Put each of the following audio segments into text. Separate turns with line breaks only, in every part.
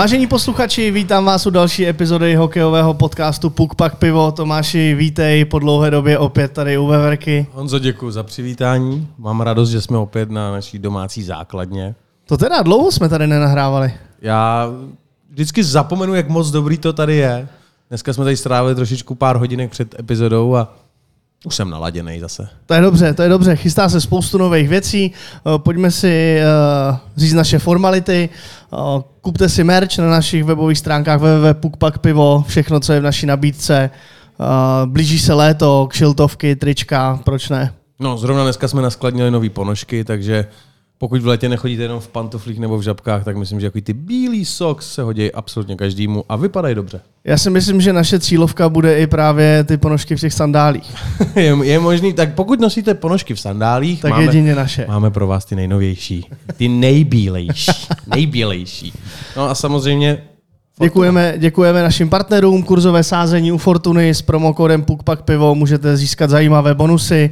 Vážení posluchači, vítám vás u další epizody hokejového podcastu Puk Pak Pivo. Tomáši, vítej po dlouhé době opět tady u Veverky.
Honzo, děkuji za přivítání. Mám radost, že jsme opět na naší domácí základně.
To teda dlouho jsme tady nenahrávali.
Já vždycky zapomenu, jak moc dobrý to tady je. Dneska jsme tady strávili trošičku pár hodinek před epizodou a už jsem naladěný zase.
To je dobře, to je dobře. Chystá se spoustu nových věcí. Eh, Pojďme si uh, říct naše formality. Uh, kupte si merch na našich webových stránkách www.pukpakpivo, všechno, co je v naší nabídce. Uh, blíží se léto, kšiltovky, trička, proč ne?
No, zrovna dneska jsme naskladnili nový ponožky, takže pokud v létě nechodíte jenom v pantoflích nebo v žabkách, tak myslím, že jako ty bílý socks se hodí absolutně každému a vypadají dobře.
Já si myslím, že naše cílovka bude i právě ty ponožky v těch sandálích.
je, je možný, tak pokud nosíte ponožky v sandálích,
Tak
máme,
jedině naše.
máme pro vás ty nejnovější, ty nejbílejší, nejbílejší. No a samozřejmě
Děkujeme, děkujeme našim partnerům, kurzové sázení u Fortuny s promokódem PUKPAK Pivo můžete získat zajímavé bonusy.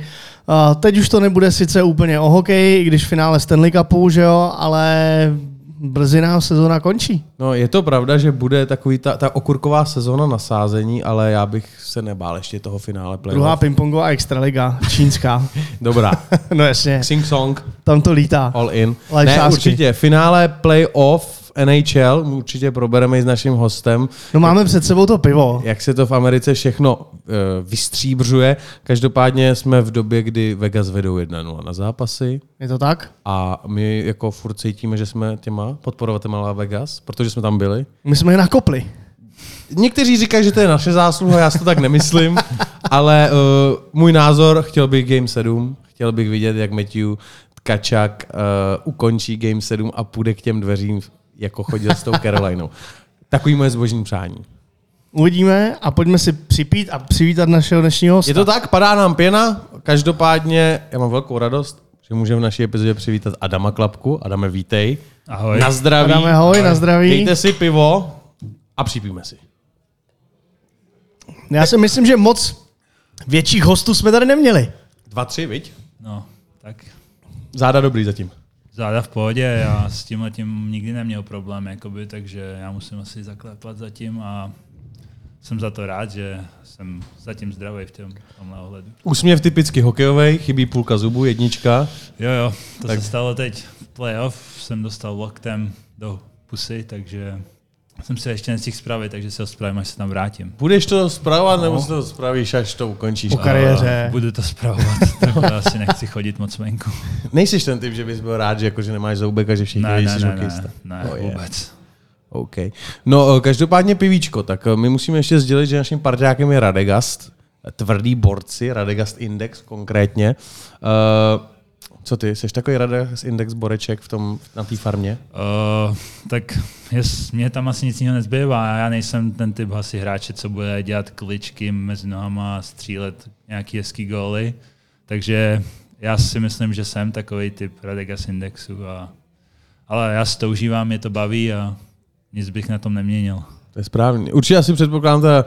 Teď už to nebude sice úplně o hokeji, i když finále Stanley Cupu, že jo, ale brzy nám sezóna končí.
No, je to pravda, že bude takový ta, ta okurková sezóna na sázení, ale já bych se nebál ještě toho finále playoff.
Druhá pingpongová extraliga, čínská.
Dobrá.
no jasně,
Sing song,
tam to lítá.
all in.
Live
ne,
sázky.
určitě. Finále playoff NHL určitě probereme i s naším hostem,
No máme před sebou to pivo.
jak se to v Americe všechno uh, vystříbřuje. Každopádně jsme v době, kdy Vegas vedou 1-0 na zápasy
Je to tak?
a my jako furt cítíme, že jsme těma podporovateli Vegas, protože jsme tam byli.
My jsme je nakopli.
Někteří říkají, že to je naše zásluha, já si to tak nemyslím, ale uh, můj názor, chtěl bych Game 7, chtěl bych vidět, jak Matthew Kačak uh, ukončí Game 7 a půjde k těm dveřím, jako chodil s tou Carolinou. Takový moje zbožní přání.
Uvidíme a pojďme si připít a přivítat našeho dnešního hosta.
Je to tak, padá nám pěna, každopádně já mám velkou radost, že můžeme v naší epizodě přivítat Adama Klapku. Adame, vítej.
Ahoj.
Na zdraví.
Adame, ahoj, na zdraví.
Dejte si pivo a připíme si.
Já si myslím, že moc větších hostů jsme tady neměli.
Dva, tři, viď?
No, tak
Záda dobrý zatím.
Záda v pohodě, já s tímhle tím nikdy neměl problém, jakoby, takže já musím asi zaklepat zatím a jsem za to rád, že jsem zatím zdravý v, tom, tomhle ohledu.
Úsměv typicky hokejový, chybí půlka zubu, jednička.
Jo, jo, to
Tak-
se stalo teď playoff, jsem dostal loktem do pusy, takže jsem se ještě nestihl spravit, takže se ho spravím, až se tam vrátím.
Budeš to zpravovat, nebo si to spravíš, až to ukončíš?
Po kariéře.
A budu to spravovat, tak asi nechci chodit moc venku.
Nejsiš ten typ, že bys byl rád, že, jako, že nemáš zoubek a že všichni
Ne, ne, ne,
hokejista.
ne, ne,
Oh, yeah.
vůbec.
OK. No, eh, každopádně pivíčko, tak eh, my musíme ještě sdělit, že naším parťákem je Radegast, tvrdý borci, Radegast Index konkrétně. Uh, co ty, jsi takový Radegast Index boreček v tom, na té farmě?
Uh, tak jes, mě tam asi nic jiného nezbývá. Já nejsem ten typ asi hráče, co bude dělat kličky mezi nohama a střílet nějaký hezký góly. Takže já si myslím, že jsem takový typ Radegas Indexu. A, ale já si to užívám, mě to baví a nic bych na tom neměnil.
To je správně. Určitě asi předpokládám, teda,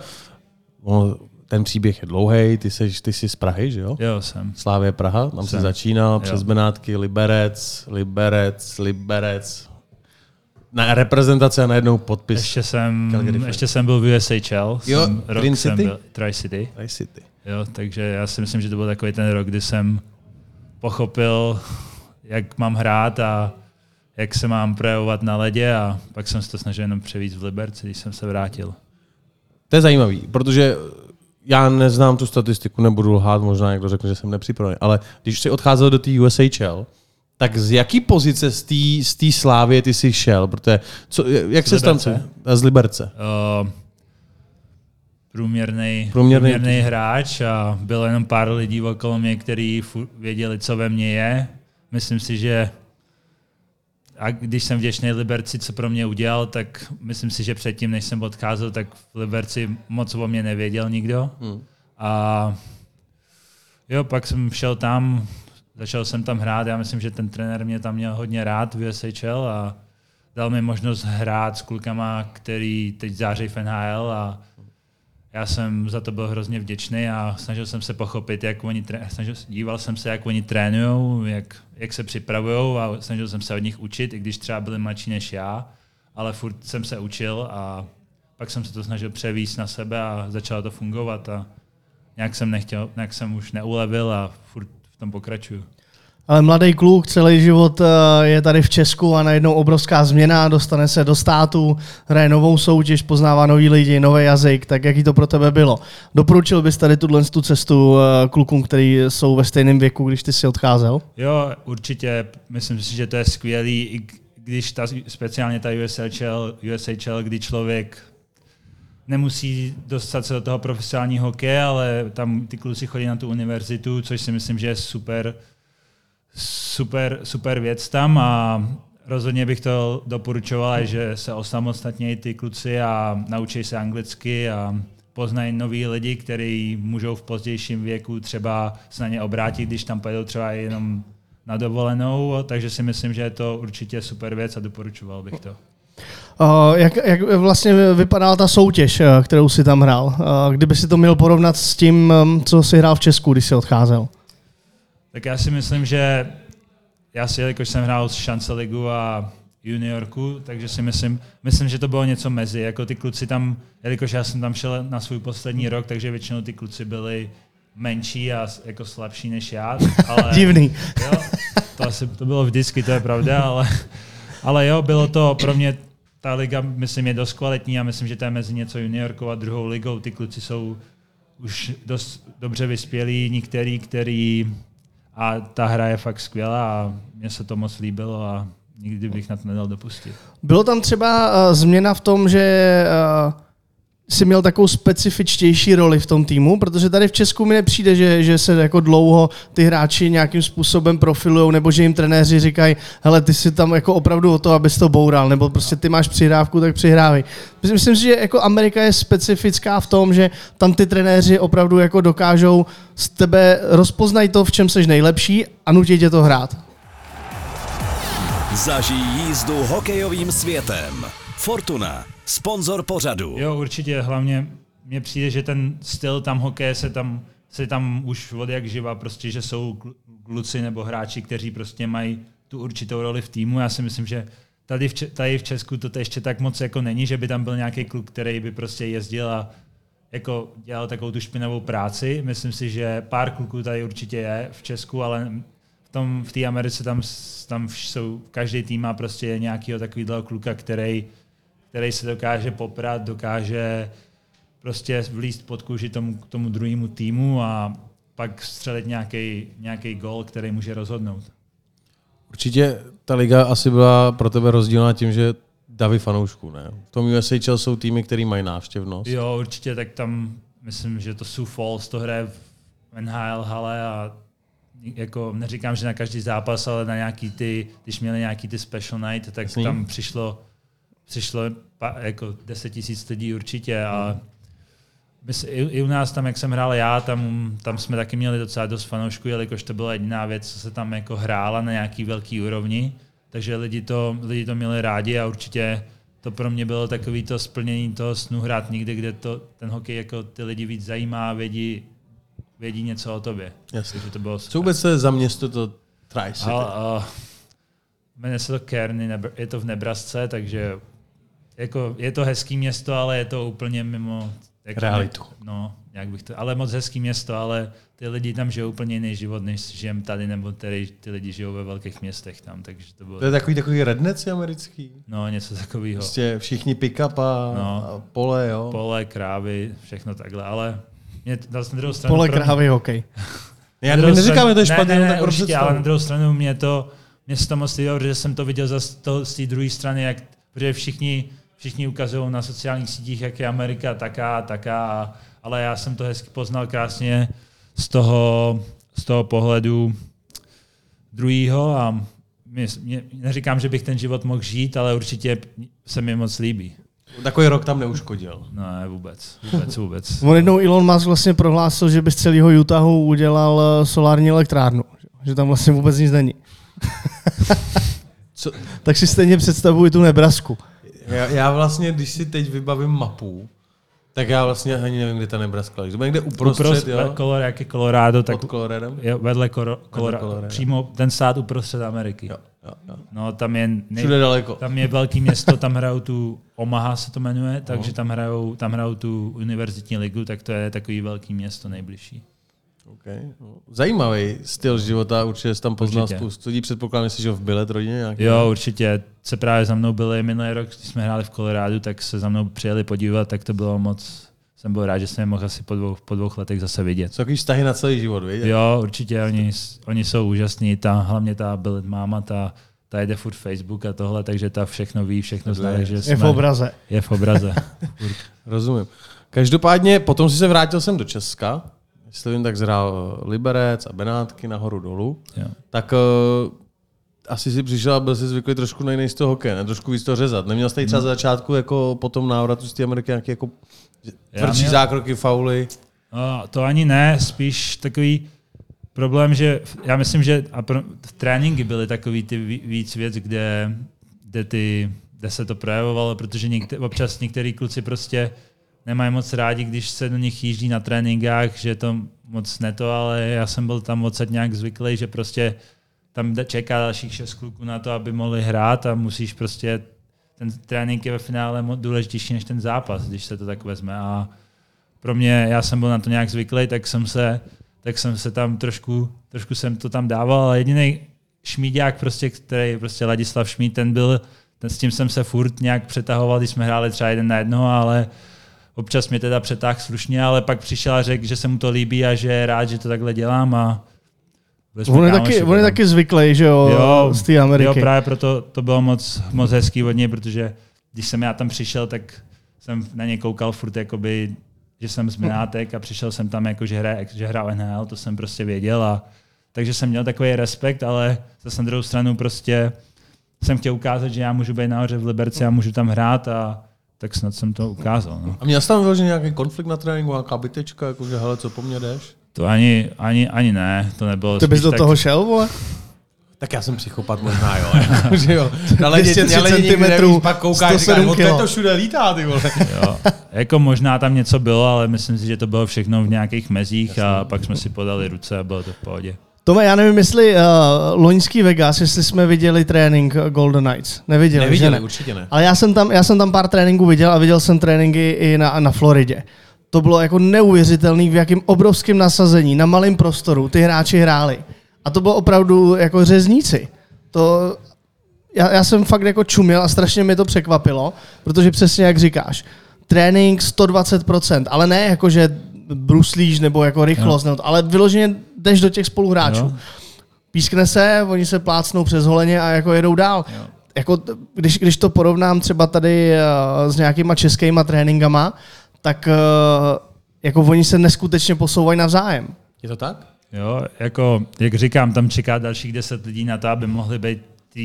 no, ten příběh je dlouhý, ty jsi, ty jsi z Prahy, že jo?
Jo, jsem.
Slávě Praha, tam
Jsem.
začínal,
Jo.
přes Benátky, Liberec, Liberec, Liberec. Na reprezentace a najednou podpis.
Ještě jsem, ještě jsem byl v USHL.
Jo,
jsem, rok
Green City?
byl, Tri-City.
Tri City.
Jo, takže já si myslím, že to byl takový ten rok, kdy jsem pochopil, jak mám hrát a jak se mám projevovat na ledě a pak jsem se to snažil jenom převíct v Liberci, když jsem se vrátil.
To je zajímavý, protože já neznám tu statistiku, nebudu lhát, možná někdo řekne, že jsem nepřipravený, ale když jsi odcházel do té USHL, tak z jaký pozice z té z slávy ty jsi šel? Protože, co, jak se tam z Liberce.
Uh, průměrný,
Průměrný-
průměrný hráč a bylo jenom pár lidí okolo mě, kteří věděli, co ve mně je. Myslím si, že a když jsem vděčný Liberci, co pro mě udělal, tak myslím si, že předtím, než jsem odcházel, tak v Liberci moc o mě nevěděl nikdo.
Hmm.
A jo, pak jsem šel tam, začal jsem tam hrát, já myslím, že ten trenér mě tam měl hodně rád v USHL a dal mi možnost hrát s klukama, který teď září v NHL a já jsem za to byl hrozně vděčný a snažil jsem se pochopit, jak oni snažil, díval jsem se, jak oni trénují, jak, jak se připravují a snažil jsem se od nich učit, i když třeba byli mladší než já. ale furt jsem se učil a pak jsem se to snažil převíst na sebe a začalo to fungovat a nějak jsem nechtěl, nějak jsem už neulevil a furt v tom pokračuju.
Ale mladý kluk celý život eh, je tady v Česku a najednou obrovská změna, dostane se do státu, hraje novou soutěž, poznává nový lidi, nový jazyk, tak jaký to pro tebe bylo? Doporučil bys tady tuhle tu cestu eh, klukům, kteří jsou ve stejném věku, když ty si odcházel?
Jo, určitě, myslím si, že to je skvělý, i když ta, speciálně ta USHL, USHL, kdy člověk nemusí dostat se do toho profesionálního hokeje, ale tam ty kluci chodí na tu univerzitu, což si myslím, že je super, super, super věc tam a rozhodně bych to doporučoval, že se osamostatnějí ty kluci a naučí se anglicky a poznají nový lidi, kteří můžou v pozdějším věku třeba se na ně obrátit, když tam pojedou třeba jenom na dovolenou, takže si myslím, že je to určitě super věc a doporučoval bych to.
Uh, jak, jak vlastně vypadala ta soutěž, eh, kterou si tam hrál? Uh, kdyby si to měl porovnat s tím, um, co si hrál v Česku, když jsi odcházel?
Tak já si myslím, že já si, jelikož jsem hrál s Šance ligu a juniorku, takže si myslím, myslím, že to bylo něco mezi. Jako ty kluci tam, jelikož já jsem tam šel na svůj poslední rok, takže většinou ty kluci byli menší a jako slabší než já. Ale,
Divný.
Jo, to, asi, to bylo vždycky, to je pravda, ale, ale jo, bylo to pro mě, ta liga, myslím, je dost kvalitní a myslím, že to je mezi něco juniorkou a druhou ligou. Ty kluci jsou už dost dobře vyspělí, některý, který a ta hra je fakt skvělá a mně se to moc líbilo a nikdy bych na to nedal dopustit.
Bylo tam třeba uh, změna v tom, že uh, si měl takovou specifičtější roli v tom týmu, protože tady v Česku mi nepřijde, že, že se jako dlouho ty hráči nějakým způsobem profilují, nebo že jim trenéři říkají, hele, ty si tam jako opravdu o to, abys to boural, nebo prostě ty máš přihrávku, tak přihrávej. Myslím si, že jako Amerika je specifická v tom, že tam ty trenéři opravdu jako dokážou z tebe rozpoznají to, v čem jsi nejlepší a nutí tě to hrát.
Zažij jízdu hokejovým světem. Fortuna, sponzor pořadu.
Jo, určitě, hlavně mně přijde, že ten styl tam hokeje se tam, se tam už od jak živa, prostě, že jsou kluci nebo hráči, kteří prostě mají tu určitou roli v týmu. Já si myslím, že tady v, tady v Česku to ještě tak moc jako není, že by tam byl nějaký kluk, který by prostě jezdil a jako dělal takovou tu špinavou práci. Myslím si, že pár kluků tady určitě je v Česku, ale v tom v té Americe tam, tam jsou, každý tým má prostě nějakého takového kluka, který který se dokáže poprat, dokáže prostě vlíst pod kůži tomu, tomu druhému týmu a pak střelit nějaký gol, který může rozhodnout.
Určitě ta liga asi byla pro tebe rozdílná tím, že davy fanoušků, ne? V tom USHL jsou týmy, který mají návštěvnost.
Jo, určitě, tak tam myslím, že to Sioux Falls to hraje v NHL hale a jako neříkám, že na každý zápas, ale na nějaký ty, když měli nějaký ty special night, tak Jasný. tam přišlo přišlo jako 10 tisíc lidí určitě a my, i, i, u nás tam, jak jsem hrál já, tam, tam jsme taky měli docela dost fanoušků, jelikož to byla jediná věc, co se tam jako hrála na nějaký velký úrovni, takže lidi to, lidi to měli rádi a určitě to pro mě bylo takový to splnění toho snu hrát někde, kde to, ten hokej jako ty lidi víc zajímá, vědí, vědí něco o tobě.
Jasně. Takže to bylo super. Co vůbec je za město to Tri-City?
Jmenuje se to Kearney, je to v Nebrasce, takže jako, je to hezký město, ale je to úplně mimo
jako realitu.
No, jak bych to, ale moc hezký město, ale ty lidi tam žijou úplně jiný život, než žijem tady, nebo tady ty lidi žijou ve velkých městech tam, takže to bylo...
To je takový takový redneci americký?
No, něco takového.
Prostě všichni pick-up a, no, a pole, jo?
Pole, krávy, všechno takhle, ale mě na druhou stranu...
Pole, krávy, hokej.
Já neříkám, že to je špatně,
ne, ne, ne, určitě, ale na druhou stranu mě to, mě se to moc líbilo, protože jsem to viděl z té druhé strany, jak, protože všichni všichni ukazují na sociálních sítích, jak je Amerika taká, taká, ale já jsem to hezky poznal krásně z toho, z toho pohledu druhého a mě, mě, neříkám, že bych ten život mohl žít, ale určitě se mi moc líbí.
Takový rok tam neuškodil.
No, ne, vůbec, vůbec, vůbec.
On jednou Elon Musk vlastně prohlásil, že by z celého Utahu udělal eh, solární elektrárnu. Že tam vlastně vůbec nic není. Co? tak si stejně představuji tu Nebrasku.
Já, já vlastně, když si teď vybavím mapu, Tak já vlastně ani nevím, kde ta Nebraska leží. To bude někde uprostřed,
Uprostřed,
jo?
Colorado, jak je Colorado, tak
Pod Coloradem?
je vedle Coro, Colorado,
Colorado.
přímo ten stát uprostřed Ameriky.
Jo, jo, jo.
No, tam je, nej,
Všude daleko.
tam je velký město, tam hrajou tu Omaha se to jmenuje, takže tam hrajou, tam hrajou tu univerzitní ligu, tak to je takový velký město nejbližší.
Okay. no. Zajímavý styl života, určitě jsi tam poznal
Určitě.
spoustu lidí, předpokládám, že jsi v Bilet rodině nějaký.
Jo, určitě. Se právě za mnou byli minulý rok, když jsme hráli v Coloradu, tak se za mnou přijeli podívat, tak to bylo moc, jsem byl rád, že jsem je mohl asi po dvou, po dvou letech zase vidět.
Jsou takový vztahy na celý život, víš?
Jo, určitě, oni, oni jsou úžasní, ta, hlavně ta Billet máma, ta, ta jede furt Facebook a tohle, takže ta všechno ví, všechno zná, takže
Je v obraze.
je v obraze.
Rozumím. Každopádně potom si se vrátil jsem do Česka, jestli vím, tak zhrál Liberec a Benátky nahoru dolů.
Jo.
Tak uh, asi si přišel a byl si zvyklý trošku na jiný z toho hokeje, ne? trošku víc to řezat. Neměl tady třeba za začátku jako po tom návratu z té Ameriky nějaké jako tvrdší
měl-
zákroky, fauly?
No, to ani ne, spíš takový problém, že já myslím, že a pro, tréninky byly takový ty ví- víc věc, kde, kde, ty, kde se to projevovalo, protože někde, občas některý kluci prostě nemají moc rádi, když se do nich jíždí na tréninkách, že to moc ne to, ale já jsem byl tam odsaď nějak zvyklý, že prostě tam čeká dalších šest kluků na to, aby mohli hrát a musíš prostě ten trénink je ve finále důležitější než ten zápas, když se to tak vezme. A pro mě, já jsem byl na to nějak zvyklý, tak jsem se, tak jsem se tam trošku, trošku jsem to tam dával, ale jediný šmíďák, prostě, který prostě Ladislav Šmíd, ten byl, ten, s tím jsem se furt nějak přetahoval, když jsme hráli třeba jeden na jednoho, ale občas mě teda přetáhl slušně, ale pak přišel a řekl, že se mu to líbí a že je rád, že to takhle dělám a
On je, taky, on je taky zvyklý, že jo,
Jo,
z té Ameriky.
Jo, právě proto to bylo moc, moc hezký od něj, protože když jsem já tam přišel, tak jsem na ně koukal furt jakoby, že jsem z Minátek a přišel jsem tam jako, že, hraje, že hrál NHL, to jsem prostě věděl a takže jsem měl takový respekt, ale zase na druhou stranu prostě jsem chtěl ukázat, že já můžu být nahoře v Liberci a můžu tam hrát a tak snad jsem to ukázal. No.
A měl jsi tam vyložený nějaký konflikt na tréninku, nějaká bytečka, jakože hele, co po mně jdeš?
To ani, ani, ani ne, to nebylo.
Ty bys do
tak-
toho šel, vole?
Tak já jsem psychopat možná, jo. že jo. Na ledě,
230
na ledě nikdy
centimetrů,
nevíš, pak koukáš, říkáš,
107
odkud
kilo."
to všude lítá, ty vole.
Jo. Jako možná tam něco bylo, ale myslím si, že to bylo všechno v nějakých mezích a pak jsme si podali ruce a bylo to v pohodě.
Tome, já nevím, jestli uh, loňský Vegas, jestli jsme viděli trénink Golden Knights. Neviděli,
Neviděli,
že ne?
určitě ne.
Ale já jsem, tam, já jsem tam pár tréninků viděl a viděl jsem tréninky i na, na Floridě. To bylo jako neuvěřitelný, v jakém obrovském nasazení, na malém prostoru ty hráči hráli. A to bylo opravdu jako řezníci. To, já, já jsem fakt jako čuměl a strašně mě to překvapilo, protože přesně jak říkáš, trénink 120%, ale ne jako, že bruslíš nebo jako rychlost, nebo to, ale vyloženě jdeš do těch spoluhráčů.
Jo.
Pískne se, oni se plácnou přes holeně a jako jedou dál.
Jo.
Jako, když, když to porovnám třeba tady uh, s nějakýma českýma tréninkama, tak uh, jako oni se neskutečně posouvají navzájem.
Je to tak?
Jo, jako, jak říkám, tam čeká dalších deset lidí na to, aby mohli být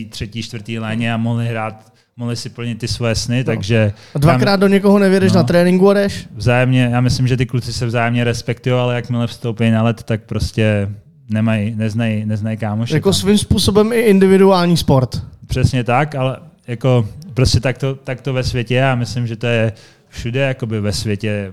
třetí, čtvrtý léně a mohli hrát, mohli si plnit ty svoje sny, takže
A dvakrát do někoho nevědeš
No.
na tréninku a jdeš.
vzájemně, já myslím, že ty kluci se vzájemně respektují, ale jakmile vstoupí na let, tak prostě nemají, neznají, neznají kámoše.
Jako
tam.
svým způsobem i individuální sport.
Přesně tak, ale jako prostě tak to, tak to ve světě a myslím, že to je všude jakoby ve světě,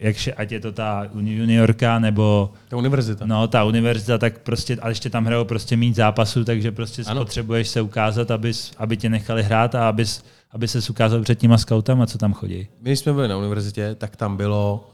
jakže, ať je to ta uni- juniorka nebo
je univerzita.
no, ta univerzita, tak prostě, a ještě tam hrajou prostě mít zápasů, takže prostě
Ano.
potřebuješ se ukázat, abys, aby tě nechali hrát a abys, aby se ukázal před těma scoutama, co tam chodí.
My, když jsme byli na univerzitě, tak tam bylo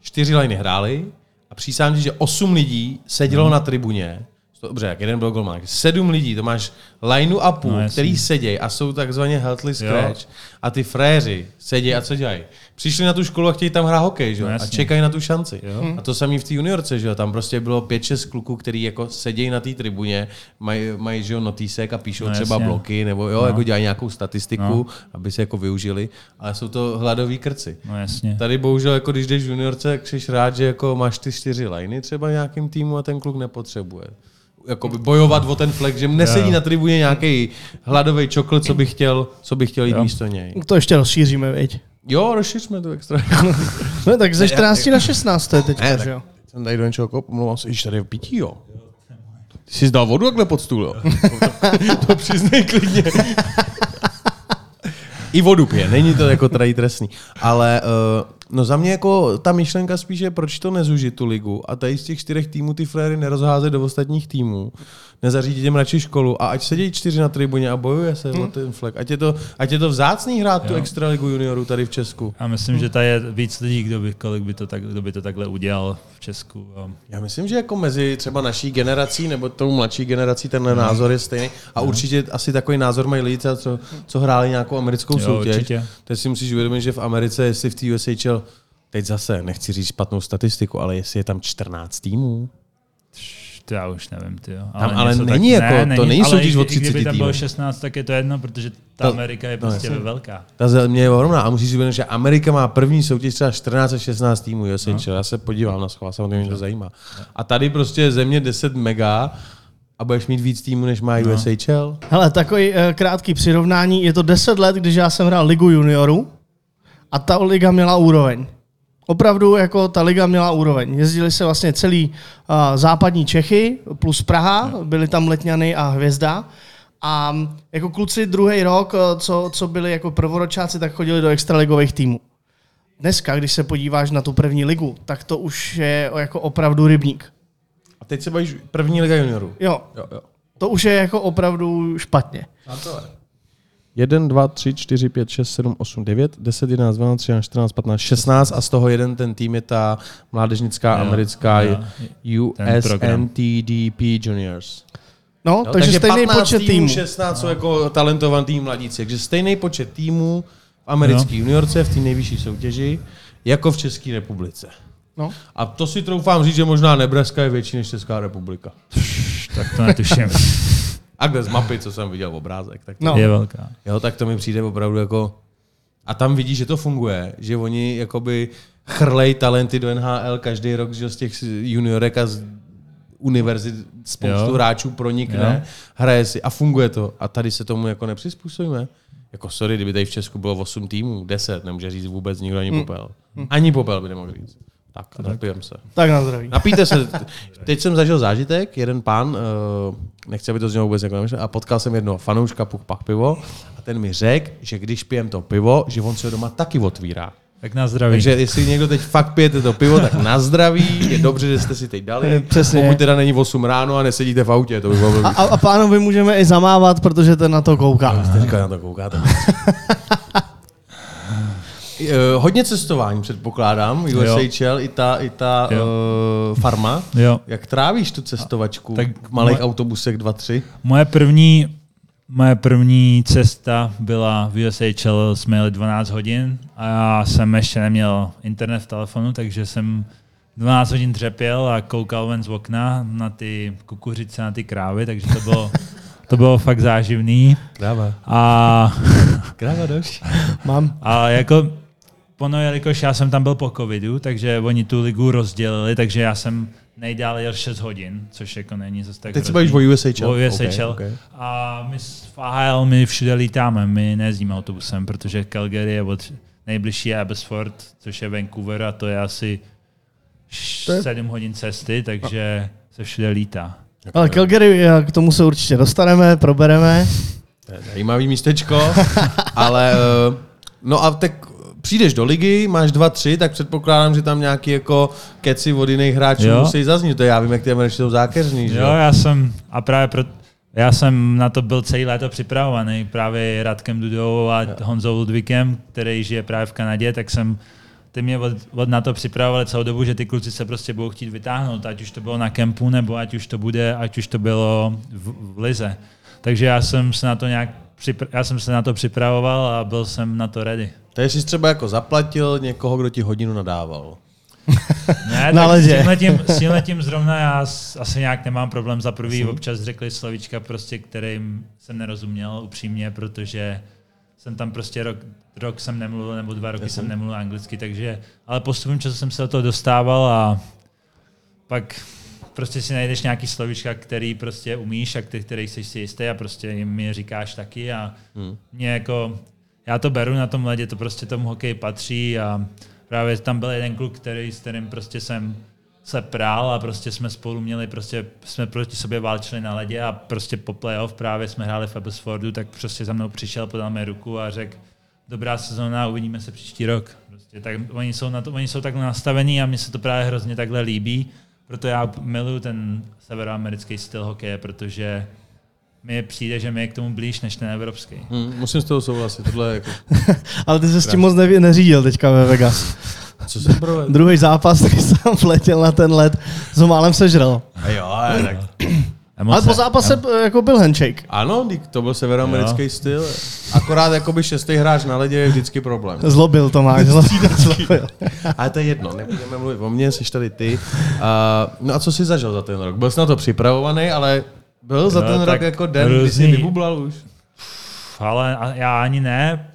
čtyři liny hráli a přísám že osm lidí sedělo
Mhm.
na tribuně. Dobře, jak jeden byl golman. Sedm lidí, to máš lineu a půl,
No,
který sedějí a jsou takzvaně healthy scratch. A ty fréři sedějí a co dělají? Přišli na tu školu a chtějí tam hrát hokej, že?
No,
jo? a čekají na tu šanci.
Jo.
A to samý v té juniorce, že jo? tam prostě bylo pět, šest kluků, který jako sedějí na té tribuně, mají, mají že jo, notísek a píšou
No,
třeba
jasně.
bloky, nebo jo,
No.
jako dělají nějakou statistiku,
No.
aby se jako využili, ale jsou to hladoví krci.
No jasně.
Tady bohužel, jako když jdeš v juniorce, tak jsi rád, že jako máš ty čtyři liny třeba nějakým týmu a ten kluk nepotřebuje. Jakoby bojovat o ten flex, že nesedí
Jo.
na tribuně nějaký hladový čokl, co by chtěl, co by chtěl jít
Jo.
místo něj.
To ještě rozšíříme, viď?
Jo, rozšiřme to extra.
No tak ze 14 na 16 to je teďka,
Ne,
že jo?
jsem tady do něčeho kop, omlouvám se, již tady je pití, jo. Ty jsi dal vodu takhle pod stůl, jo? to přiznej klidně. I vodu pije, není to jako tady trestný. Ale uh, No za mě jako ta myšlenka spíš je, proč to nezužit tu ligu a tady z těch čtyřech týmů ty fréry nerozházet do ostatních týmů. Nezařídit jim radši školu a ať sedějí čtyři na tribuně a bojuje se hmm. o ten flag. Ať je to, ať je to vzácný hrát jo. tu extraligu juniorů tady v Česku.
A myslím, že tady je víc lidí, kdo by, kolik by to tak, kdo by to takhle udělal v Česku. A...
Já myslím, že jako mezi třeba naší generací nebo tou mladší generací tenhle hmm. názor je stejný. A hmm. určitě asi takový názor mají lidi, co, co hráli nějakou americkou
Jo,
soutěž.
určitě.
Teď si musíš uvědomit, že v Americe, jestli v té USHL, teď zase nechci říct špatnou statistiku, ale jestli je tam 14 týmů,
To já už nevím, ty jo.
Tam ale není jako- to není
ale
soutěž o
i Kdyby
30
tam bylo
týmů.
16, tak je to jedno, protože ta
To-
Amerika je
no,
prostě
jasně.
velká.
ta země je ohromná a musíš si uvědomit, že Amerika má první soutěž třeba 14 a 16 týmů USHL. No. Já se podívám na schvál, samozřejmě mě to zajímá. A tady prostě je země 10 mega a budeš mít víc týmů, než má
No.
USHL.
Hele, takový uh, krátký přirovnání. Je to 10 let, když já jsem hrál ligu juniorů a ta liga měla úroveň. Opravdu jako ta liga měla úroveň. Jezdili se vlastně celý uh, západní Čechy plus Praha, byli tam Letňany a Hvězda. A jako kluci druhý rok, eh, co, co byli jako prvoročáci, tak chodili do extraligových týmů. Dneska, když se podíváš na tu první ligu, tak to už je jako opravdu rybník.
A teď se bavíš první liga juniorů.
Jo,
Jo, jo.
to už je jako opravdu špatně.
1, 2, 3, 4, 5, 6, 7, 8, 9, 10, 11, 12, 13, 14, 15, 16 a z toho jeden ten tým je ta mládežnická
Jo,
americká
jo.
USNTDP Juniors.
No,
Jo,
takže, stejný
15
počet týmů.
16 jsou jako talentovaný mladíci, takže stejný počet týmů v americké
No.
juniorce v té nejvyšší soutěži, jako v České republice.
No.
A to si troufám říct, že možná Nebraska je větší než Česká republika.
Tak to netuším.
A kde z mapy, co jsem viděl v obrázek, tak to
No.
Je velká.
Jo, tak to mi přijde opravdu jako... A tam vidíš, že to funguje, že oni jakoby chrlej talenty do NHL každý rok, že z těch juniorek a z univerzit spoustu
Jo.
hráčů pronikne,
Jo.
hraje si a funguje to. A tady se tomu jako nepřizpůsobíme. Jako sorry, kdyby tady v Česku bylo 8 týmů, 10, nemůže říct vůbec nikdo ani popel. Ani popel by nemohl říct. Tak, napijem se.
Tak na zdraví.
Napijte se. Teď jsem zažil zážitek, jeden pán, uh, nechci, aby to znělo vůbec jako a potkal jsem jednoho fanouška Puch Pach pivo a ten mi řekl, že když pijem to pivo, že on se ho doma taky otvírá.
Tak na zdraví.
Takže jestli někdo teď fakt pijete to pivo, tak na zdraví, je dobře, že jste si teď dali.
Přesně.
Pokud teda není 8 ráno a nesedíte v autě, to by bylo
A, a, a pánovi můžeme i zamávat, protože ten na to kouká.
Jste říkali, na to koukáte. Eh, Hodně cestování předpokládám, USHL, i ta, i ta
Jo.
uh, farma.
Jo.
Jak trávíš tu cestovačku
Tak
v malých
moje-
autobusech 2-3?
Moje první, moje první cesta byla v USHL, jsme jeli 12 hodin a já jsem ještě neměl internet v telefonu, takže jsem 12 hodin dřepěl a koukal ven z okna na ty kukuřice, na ty krávy, takže to bylo, to bylo fakt záživný.
Kráva.
A,
Kráva doš.
Mám.
a jako ono, jelikož já jsem tam byl po covidu, takže oni tu ligu rozdělili, takže já jsem nejdál jel 6 hodin, což jako není zase tak
Teď se
hrozný.
bavíš o USHL.
O USHL.
Okay, okay.
A my s v AHL my všude lítáme, my nejezdíme autobusem, protože Calgary je od nejbližší Abbotsford, což je Vancouver a to je asi
To je-
7 hodin cesty, takže se všude lítá.
Ale Calgary, eh, k tomu se určitě dostaneme, probereme.
To je zajímavý místečko, ale eh, no a tak přijdeš do ligy, máš dva, tři, tak předpokládám, že tam nějaký jako keci od jiných hráčů
Jo.
musí zaznít. To já vím, jak ty Američané jsou zákeřní, že
Jo, já jsem, a právě pro, já jsem na to byl celý léto připravovaný právě Radkem Dudou a Honzou Ludvíkem, který žije právě v Kanadě, tak jsem ty mě od, od na to připravovali celou dobu, že ty kluci se prostě budou chtít vytáhnout, ať už to bylo na kempu, nebo ať už to bude, ať už to bylo v, v lize. Takže já jsem se na to nějak připra- já jsem se na to připravoval a byl jsem na to ready.
Takže jsi třeba jako zaplatil někoho, kdo ti hodinu nadával.
Ne,
Na
tak
ledě.
S tímhletím, s tímhletím zrovna já asi nějak nemám problém. Za prvý občas řekli slovíčka, prostě, kterým jsem nerozuměl upřímně, protože jsem tam prostě rok, rok jsem nemluvil, nebo dva roky jsem nemluvil anglicky, takže, ale postupem času jsem se do toho dostával a pak prostě si najdeš nějaký slovíčka, který prostě umíš a který, který jsi si jistý a prostě jim je říkáš taky a
Hmm.
mě jako, já to beru na tom ledě, to prostě tomu hokeji patří a právě tam byl jeden kluk, který, s kterým prostě jsem se prál a prostě jsme spolu měli, prostě jsme proti sobě válčili na ledě a prostě po playoff právě jsme hráli v Abbotsfordu, tak prostě za mnou přišel, podal mi ruku a řekl, dobrá sezóna uvidíme se příští rok. Prostě tak, oni, jsou na to, oni jsou takhle nastavení a mně se to právě hrozně takhle líbí, proto já miluju ten severoamerický styl hokeje, protože mi přijde, že mi je k tomu blíž než ten evropský.
Hmm, musím s toho souhlasit, tohle je jako...
Ale ty se s tím moc neví, neřídil teďka ve Vegas.
Co jsem?
Druhý zápas, když jsem vletěl na ten led, s málem sežral.
A jo, ale tak...
Ale po zápase eh, jako byl handshake.
Ano, to byl severoamerický styl. Akorát jakoby šestý hráč na ledě je vždycky problém.
Zlobil Tomáš, zlobil. zlobil.
Ale to je jedno, nebudeme mluvit o mně, jsi tady ty. Uh, no a co jsi zažil za ten rok? Byl jsi na to připravovaný, ale byl za
No,
ten rok jako den, kdy jsi
různý-
vybublal už?
Ale já ani ne.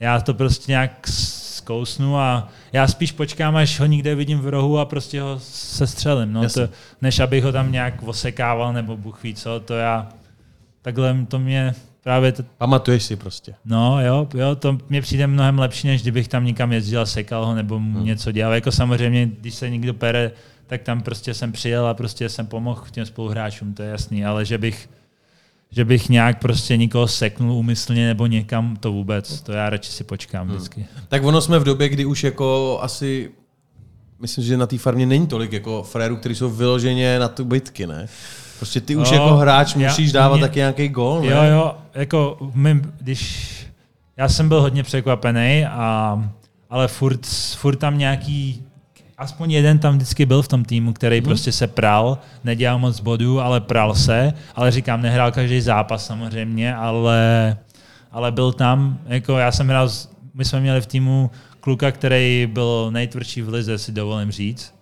Já to prostě nějak zkousnu a já spíš počkám, až ho někde vidím v rohu a prostě ho sestřelím. No,
Jasně.
to, než abych ho tam nějak osekával nebo Bůh ví co, to já takhle to mě právě to,
Pamatuješ si prostě.
No jo, jo, to mě přijde mnohem lepší, než kdybych tam někam jezdil a sekal ho nebo mu něco dělal. Jako samozřejmě, když se někdo pere, tak tam prostě jsem přijel a prostě jsem pomohl těm spoluhráčům, to je jasný, ale že bych že bych nějak prostě nikoho seknul úmyslně nebo někam, to vůbec, to já radši si počkám vždycky.
Tak ono jsme v době, kdy už jako asi myslím, že na té farmě není tolik jako frérů, kteří jsou vyloženě na tu bitky, ne? Prostě ty už
No,
jako hráč
já-
musíš dávat
mě-
taky nějaký gól, ne?
Jo, jo, jako my, když já jsem byl hodně překvapený, a, ale furt, furt tam nějaký, aspoň jeden tam vždycky byl v tom týmu, který prostě se pral, nedělal moc bodů, ale pral se, ale říkám, nehrál každý zápas samozřejmě, ale, ale byl tam, jako já jsem hrál, my jsme měli v týmu kluka, který byl nejtvrdší v lize, si dovolím říct,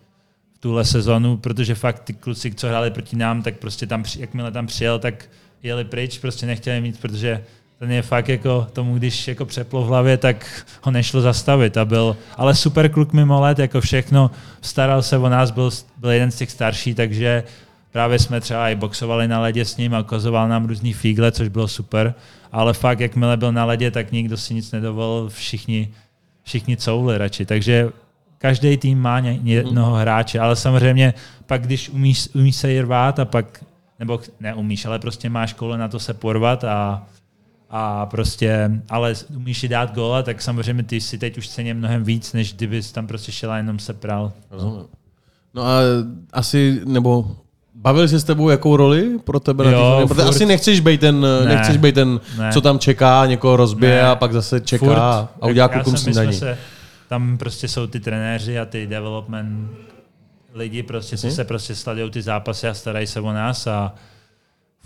v tuhle sezonu, protože fakt ty kluci, co hráli proti nám, tak prostě tam, jakmile tam přijel, tak jeli pryč, prostě nechtěli mít, protože ten je fakt jako tomu, když jako přeplo v hlavě, tak ho nešlo zastavit a byl, ale super kluk mimo let, jako všechno, staral se o nás, byl, byl jeden z těch starší, takže právě jsme třeba i boxovali na ledě s ním a ukazoval nám různý fígle, což bylo super, ale fakt, jakmile byl na ledě, tak nikdo si nic nedovolil, všichni, všichni couvli radši, takže každý tým má ně- jednoho hráče, ale samozřejmě pak, když umíš, umíš se ji rvát a pak, nebo neumíš, ale prostě máš koule na to se porvat a, a prostě, ale umíš si dát góla, tak samozřejmě ty si teď už ceně mnohem víc, než kdybys tam prostě šel a jenom se pral.
Rozumím. No a asi, nebo bavili se s tebou, jakou roli pro tebe na
Jo,
farmě? Protože
furt.
asi nechceš být ten,
Ne.
nechceš být ten,
Ne.
co tam čeká, někoho rozbije
Ne.
a pak zase čeká
Furt,
a udělá klukům
jsme
snídaní.
se, tam prostě jsou ty trenéři a ty development lidi, prostě
Mhm.
se prostě sledují ty zápasy a starají se o nás a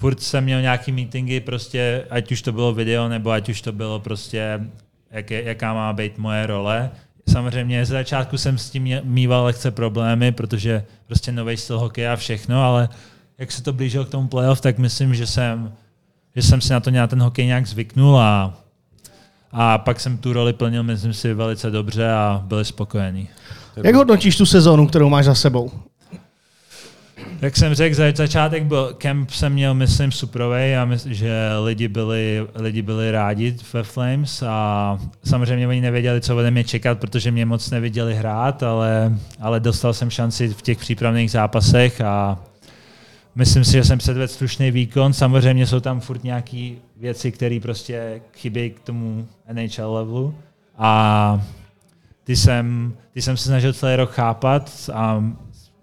furt jsem měl nějaký meetingy, prostě, ať už to bylo video, nebo ať už to bylo prostě, jaké, jaká má být moje role. Samozřejmě ze začátku jsem s tím mýval lehce problémy, protože prostě nový styl hokeje a všechno, ale jak se to blížilo k tomu playoff, tak myslím, že jsem, že jsem si na to nějak ten hokej nějak zvyknul a a pak jsem tu roli plnil, myslím si, velice dobře a byli spokojení.
Jak hodnotíš tu sezónu, kterou máš za sebou?
Jak jsem řekl, za začátek byl kemp jsem měl, myslím, suprovej a myslím, že lidi byli, lidi byli rádi ve Flames a samozřejmě oni nevěděli, co ode mě čekat, protože mě moc neviděli hrát, ale, ale dostal jsem šanci v těch přípravných zápasech a myslím si, že jsem předvedl slušný výkon. Samozřejmě jsou tam furt nějaké věci, které prostě chybí k tomu NHL levelu a ty jsem, ty jsem se snažil celý rok chápat a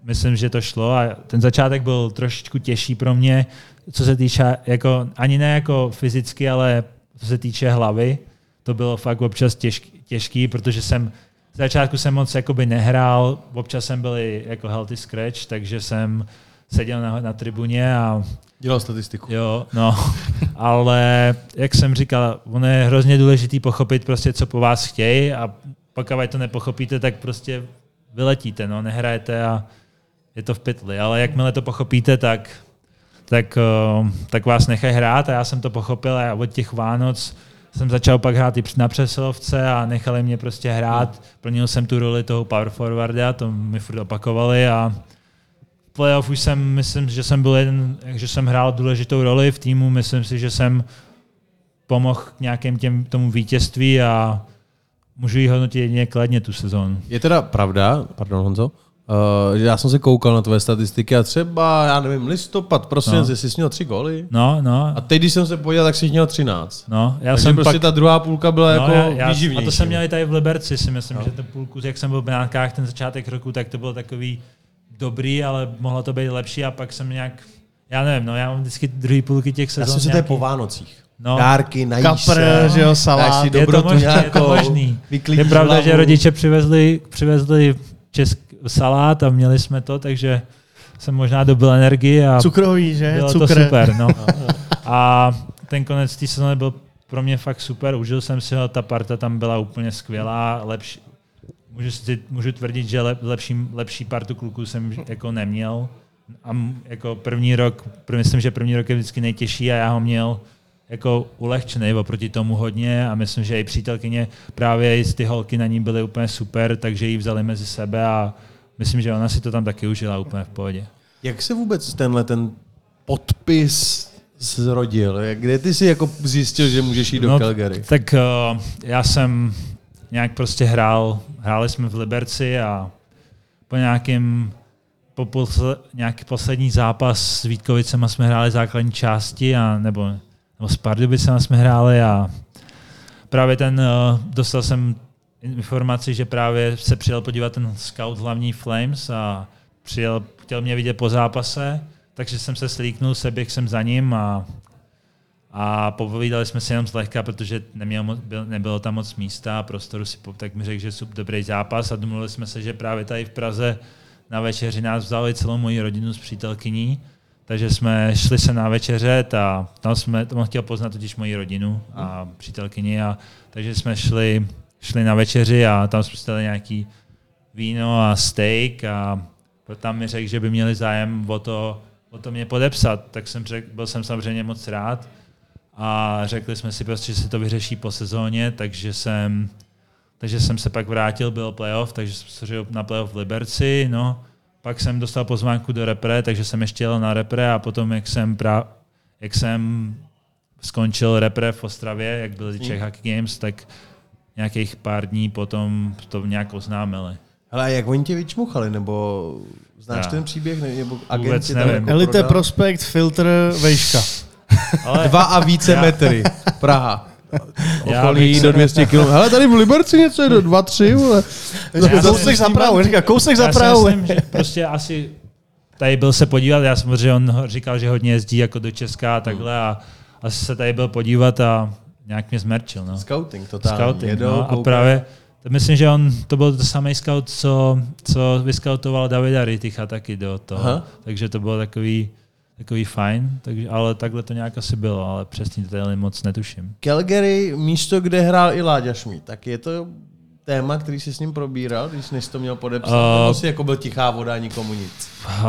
myslím, že to šlo a ten začátek byl trošičku těžší pro mě, co se týče, jako, ani ne jako fyzicky, ale co se týče hlavy. To bylo fakt občas těžký, těžký protože jsem z začátku jsem moc jakoby nehrál, občas jsem byl jako healthy scratch, takže jsem seděl na, na tribuně a
Dělal statistiku.
Jo, no, ale jak jsem říkal, ono je hrozně důležitý pochopit prostě, co po vás chtějí a když to nepochopíte, tak prostě vyletíte, no, nehrajete a je to v pytli, ale jakmile to pochopíte, tak, tak, eh, tak vás nechají hrát a já jsem to pochopil a od těch Vánoc jsem začal pak hrát i na přesilovce a nechali mě prostě hrát. Plnil jsem tu roli toho power forwarda, to mi furt opakovali a v playoff už jsem, myslím, že jsem byl jeden, že jsem hrál důležitou roli v týmu, myslím si, že jsem pomohl k nějakým těm, tomu vítězství a můžu ji hodnotit jedině kladně tu sezónu.
Je teda pravda, pardon Honzo, Uh, já jsem se koukal na tvoje statistiky a třeba, já nevím, listopad, prosím,
No.
no. jsi měl tři góly.
No, no,
A teď, když jsem se podíval, tak jsi měl 13.
no. Já
Takže
jsem
prostě
pak...
ta druhá půlka byla jako
já, já, a to jsem měl i tady v Liberci, si myslím, no. že ten půlku, jak jsem byl v Benátkách ten začátek roku, tak to bylo takový dobrý, ale mohlo to být lepší a pak jsem nějak, já nevím, no já mám vždycky druhý půlky těch
Já
sezon.
jsem si to je
nějaký-
po Vánocích.
No.
Dárky, najíš
Kapr,
se,
že jo, salát.
si
je to možný, je to
nějakou,
možný. Je pravda,
hlavu.
že rodiče přivezli, přivezli česk, salát a měli jsme to, takže jsem možná dobil energii a
Cukroví, že?
bylo
Cukr.
to super. No. A ten konec té sezóny byl pro mě fakt super, užil jsem si ho, ta parta tam byla úplně skvělá, lepší, můžu, si, můžu tvrdit, že lep, lepší, lepší partu kluků jsem jako neměl. A jako první rok, myslím, že první rok je vždycky nejtěžší a já ho měl jako ulehčený oproti tomu hodně a myslím, že i přítelkyně právě i ty holky na ní byly úplně super, takže ji vzali mezi sebe a myslím, že ona si to tam taky užila úplně v pohodě.
Jak se vůbec tenhle ten podpis zrodil? Jak- Kde ty si jako zjistil, že můžeš jít do
No,
Calgary?
Tak uh, já jsem nějak prostě hrál, hráli jsme v Liberci a po nějakým po posle, nějaký poslední zápas s Vítkovicema jsme hráli základní části a nebo, nebo s Pardubicema jsme hráli a právě ten, uh, dostal jsem informaci, že právě se přijel podívat ten scout hlavní Flames a přijel, chtěl mě vidět po zápase, takže jsem se slíknul, seběh jsem za ním a a popovídali jsme si jenom zlehka, protože neměl, byl, nebylo tam moc místa a prostoru si, po- tak mi řekl, že super dobrý zápas a domluvili jsme se, že právě tady v Praze na večeři nás vzali celou moji rodinu s přítelkyní, takže jsme šli se na večeřet a tam jsme, tam chtěl poznat totiž moji rodinu a přítelkyni a takže jsme šli, šli na večeři a tam jsme si dali nějaký víno a steak a tam mi řekl, že by měli zájem o to, o to mě podepsat, tak jsem řekl, byl jsem samozřejmě moc rád a řekli jsme si prostě, že se to vyřeší po sezóně, takže jsem, takže jsem se pak vrátil, byl playoff, takže jsem se na playoff v Liberci, no. Pak jsem dostal pozvánku do repre, takže jsem ještě jel na repre a potom, jak jsem, pra, jak jsem skončil repre v Ostravě, jak byly Czech Hockey Games, tak nějakých pár dní potom to nějak oznámili.
Hele, a jak oni tě vyčmuchali, nebo znáš
Já.
ten příběh, ne, nebo
Vůbec
agent tě tam
nevím.
jako
Elite
prodal?
Prospekt, filtr, vejška.
Ale
Dva a více
Já-
metry. Praha.
Já
Okolí
bych
do
se-
200 km. Hele, tady v Liberci něco je do 2, 3, vole.
Já
kousek
si-
za pravou, říká, kousek za
já si
pravou.
myslím, že prostě asi tady byl se podívat, já jsem že on říkal, že hodně jezdí jako do Česka a takhle a asi se tady byl podívat a nějak mě zmerčil. No.
Scouting, totálně.
Scouting,
Jedou,
no. A právě to myslím, že on to byl to samý scout, co, co vyskautoval Davida Ryticha taky do toho.
Aha.
Takže to bylo takový, takový fajn, takže, ale takhle to nějak asi bylo, ale přesně detaily moc netuším.
Calgary, místo, kde hrál i Láďa Šmíd, tak je to téma, který jsi s ním probíral, když jsi to měl podepsat,
Uh,
nebo jsi jako byl tichá voda a nikomu nic?
Uh,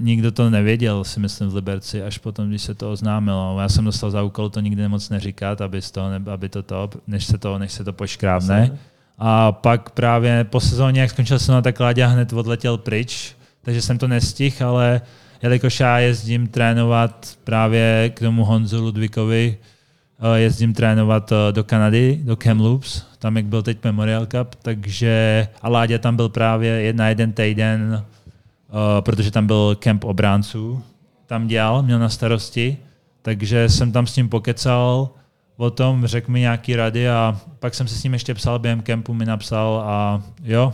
nikdo to nevěděl, si myslím, v Liberci, až potom, když se to oznámilo. Já jsem dostal za úkol to nikdy moc neříkat, aby, z toho, aby to, to než, se to, než se to poškrábne. A pak právě po sezóně, jak skončil sezóna, tak Láďa hned odletěl pryč, takže jsem to nestihl, ale jelikož já jezdím trénovat právě k tomu Honzu Ludvíkovi, jezdím trénovat eh, do Kanady, do Kamloops, tam jak byl teď Memorial Cup, takže a Láďa tam byl právě na jeden týden, uh, protože tam byl kemp obránců, tam dělal, měl na starosti, takže jsem tam s ním pokecal o tom, řekl mi nějaký rady a pak jsem se s ním ještě psal, během kempu mi napsal a jo,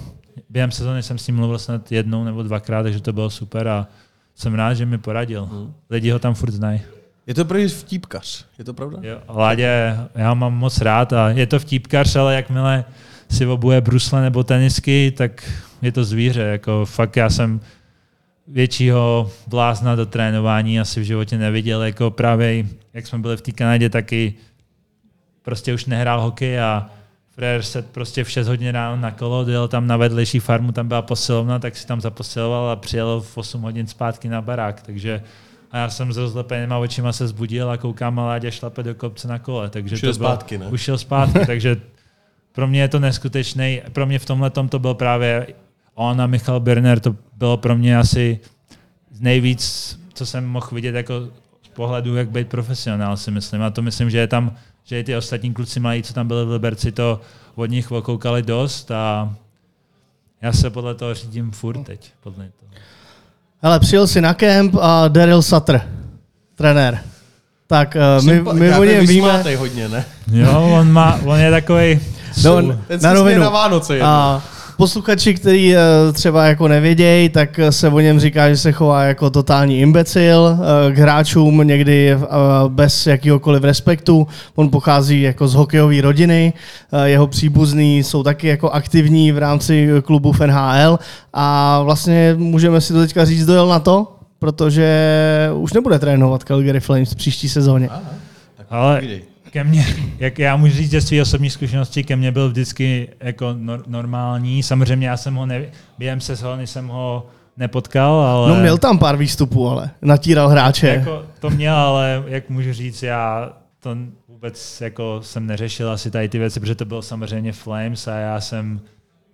během sezóny jsem s ním mluvil snad jednou nebo dvakrát, takže to bylo super a jsem rád, že mi poradil. Lidi ho tam furt znají.
Je to prý vtípkař, je to pravda?
Jo, Ládě, já mám moc rád a je to vtípkař, ale jakmile si obuje brusle nebo tenisky, tak je to zvíře. Jako fakt já jsem většího blázna do trénování asi v životě neviděl. Jako právě, jak jsme byli v té Kanadě, taky prostě už nehrál hokej a Frér se prostě v 6 hodin ráno na kolo, dojel tam na vedlejší farmu, tam byla posilovna, tak si tam zaposiloval a přijel v 8 hodin zpátky na barák. Takže a já jsem s rozlepenýma očima se zbudil a koukám a Láďa šlape do kopce na kole. Takže
Už jel
to bylo,
zpátky, ne?
Už šel zpátky, takže pro mě je to neskutečný. Pro mě v tomhle to byl právě on a Michal Birner, to bylo pro mě asi nejvíc, co jsem mohl vidět jako z pohledu, jak být profesionál, si myslím. A to myslím, že je tam, že i ty ostatní kluci mají, co tam byli v Liberci, to od nich okoukali dost a já se podle toho řídím furt teď. Podle toho.
Hele, přijel si na kemp a Daryl Sutter, trenér. Tak uh, my,
Sympa-
my o něm víme.
hodně, ne?
Jo, on, má, on je takový.
No,
Ten
na rovinu.
na Vánoce jednou.
A posluchači, který eh, třeba jako nevědějí, tak eh, se o něm říká, že se chová jako totální imbecil eh, k hráčům, někdy bez jakýhokoliv respektu. On pochází jako z hokejové rodiny, eh, jeho příbuzní jsou taky jako aktivní v rámci klubu v NHL a vlastně můžeme si to teďka říct, dojel na to, protože už nebude trénovat Calgary Flames v příští sezóně.
Ale
Povídej.
Ke mně, jak já můžu říct ze své osobní zkušenosti, ke mně byl vždycky jako nor- normální. Samozřejmě já jsem ho ne, během sezóny jsem ho nepotkal, ale...
No měl tam pár výstupů, ale natíral hráče.
Jako to měl, ale jak můžu říct, já to vůbec jako jsem neřešil asi tady ty věci, protože to bylo samozřejmě Flames a já jsem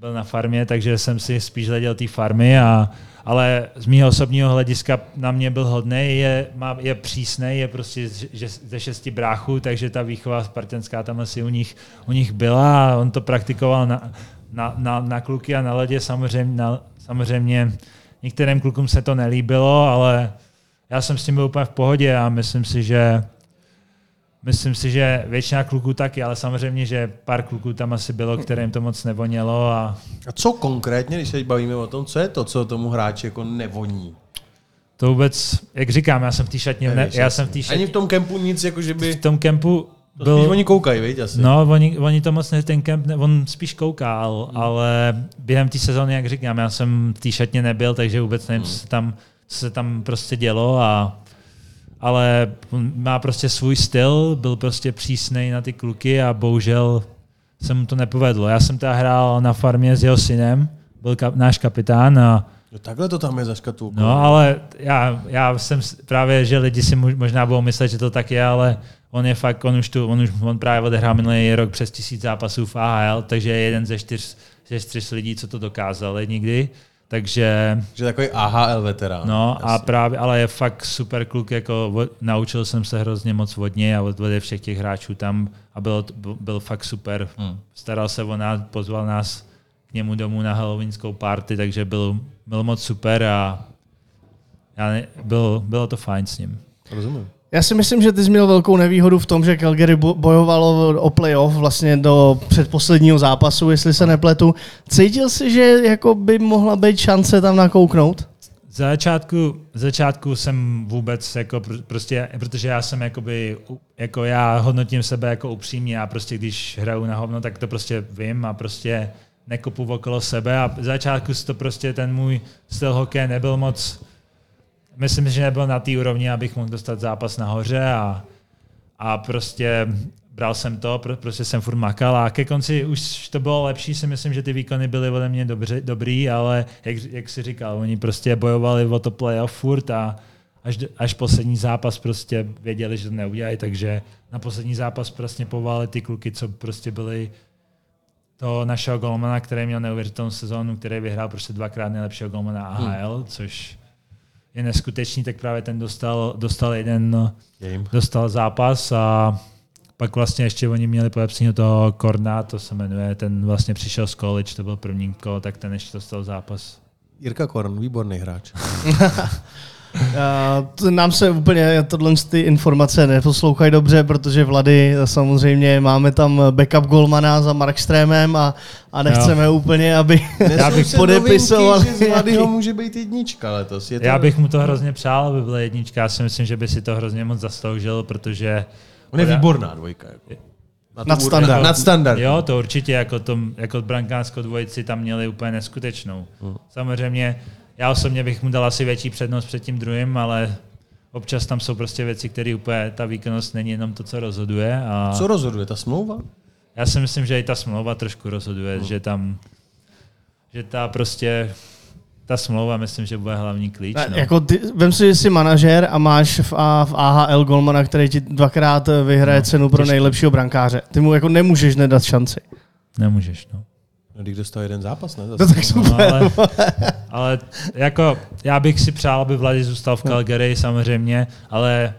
byl na farmě, takže jsem si spíš hleděl té farmy, a, ale z mého osobního hlediska na mě byl hodný, je, má, je přísný, je prostě že, ze šesti bráchů, takže ta výchova spartanská tam asi u nich, u nich byla a on to praktikoval na, na, na, na kluky a na ledě. Samozřejmě, na, samozřejmě některým klukům se to nelíbilo, ale já jsem s tím byl úplně v pohodě a myslím si, že myslím si, že většina kluků taky, ale samozřejmě, že pár kluků tam asi bylo, kterým to moc nevonělo a
A co konkrétně, když se bavíme o tom, co je to, co tomu hráči jako nevoní?
to vůbec, jak říkám, já jsem v té šatně, ne,
Nevíš,
já jsem v té
Ani
šatně,
v tom kempu nic, jako že by...
v tom kempu
To spíš
byl,
oni koukají, viď, asi.
No, oni, oni to moc ne, ten kemp, ne, on spíš koukal, ale během té sezóny, jak říkám, já jsem v té šatně nebyl, takže vůbec nevím, co se tam, co se tam prostě dělo a ale on má prostě svůj styl, byl prostě přísnej na ty kluky a bohužel se mu to nepovedlo. Já jsem teda hrál na farmě s jeho synem, byl kap, náš kapitán a
No, takhle to tam je za škatulkou.
No, ale já, já jsem právě, že lidi si možná budou myslet, že to tak je, ale on je fakt, on už tu, on už on právě odehrál minulý rok přes tisíc zápasů v AHL, takže je jeden ze čtyř, ze čtyř lidí, co to dokázali nikdy. Takže,
Že takový AHL veterán.
no a
Jasně.
právě, ale je fakt super kluk, jako naučil jsem se hrozně moc od něj a od, od všech těch hráčů tam a byl, byl, byl fakt super.
Hmm.
Staral se o nás, pozval nás k němu domů na halloweenskou party, takže byl, byl moc super a já ne, byl, bylo to fajn s ním.
Rozumím.
Já si myslím, že ty jsi měl velkou nevýhodu v tom, že Calgary bo- bojovalo o playoff vlastně do předposledního zápasu, jestli se nepletu. Cítil jsi, že jako by mohla být šance tam nakouknout?
Z začátku, začátku jsem vůbec jako pr- prostě, protože já jsem jakoby, jako já hodnotím sebe jako upřímně, já prostě když hraju na hovno, tak to prostě vím a prostě nekopu okolo sebe a z začátku to prostě ten můj styl hokeje nebyl moc, myslím, že nebyl na té úrovni, abych mohl dostat zápas nahoře a, a prostě bral jsem to, pro- prostě jsem furt makal a ke konci už to bylo lepší, si myslím, že ty výkony byly ode mě dobře, dobrý, ale jak, jak si říkal, oni prostě bojovali o to playoff furt a až, až poslední zápas prostě věděli, že to neudělají, takže na poslední zápas prostě povali ty kluky, co prostě byli toho našeho golmana, který měl neuvěřitelnou sezónu, který vyhrál prostě dvakrát nejlepšího golmana AHL, hmm. což je neskutečný, tak právě ten dostal, dostal jeden
Game.
dostal zápas a pak vlastně ještě oni měli podepsaného toho Korna, to se jmenuje, ten vlastně přišel z college, to byl první kolo, tak ten ještě dostal zápas.
Jirka Korn, výborný hráč.
Uh, to nám se úplně tohle ty informace neposlouchají dobře, protože Vlady samozřejmě máme tam backup golmana za Markstrémem a, a nechceme jo. úplně, aby
Já bych
podepisoval
Novinky, že z Vladyho
nějaký-
může být jednička letos. Je to...
Já bych mu to hrozně přál, aby byla jednička, já si myslím, že by si to hrozně moc zasloužil, protože
On je výborná dvojka. Jako. Na tu
Nadstandard.
úroveň- Nadstandard.
Jo, to určitě, jako, tom, jako brankářskou dvojici tam měli úplně neskutečnou.
Hmm.
Samozřejmě, já osobně bych mu dal asi větší přednost před tím druhým, ale občas tam jsou prostě věci, které úplně, ta výkonnost není jenom to, co rozhoduje. A
Co rozhoduje, ta smlouva?
já si myslím, že i ta smlouva trošku rozhoduje,
Hmm.
že tam, že ta prostě, ta smlouva, myslím, že bude hlavní klíč. No.
Jako ty, vem si, že jsi manažer a máš v, a, v AHL golmana, který ti dvakrát vyhraje
No,
cenu pro
těžký.
nejlepšího brankáře. Ty mu jako nemůžeš nedat šanci.
Nemůžeš, no.
No, když dostal jeden zápas, ne?
To
Zase.
tak super.
No, ale, ale jako já bych si přál, aby Vladi zůstal v Calgary samozřejmě, ale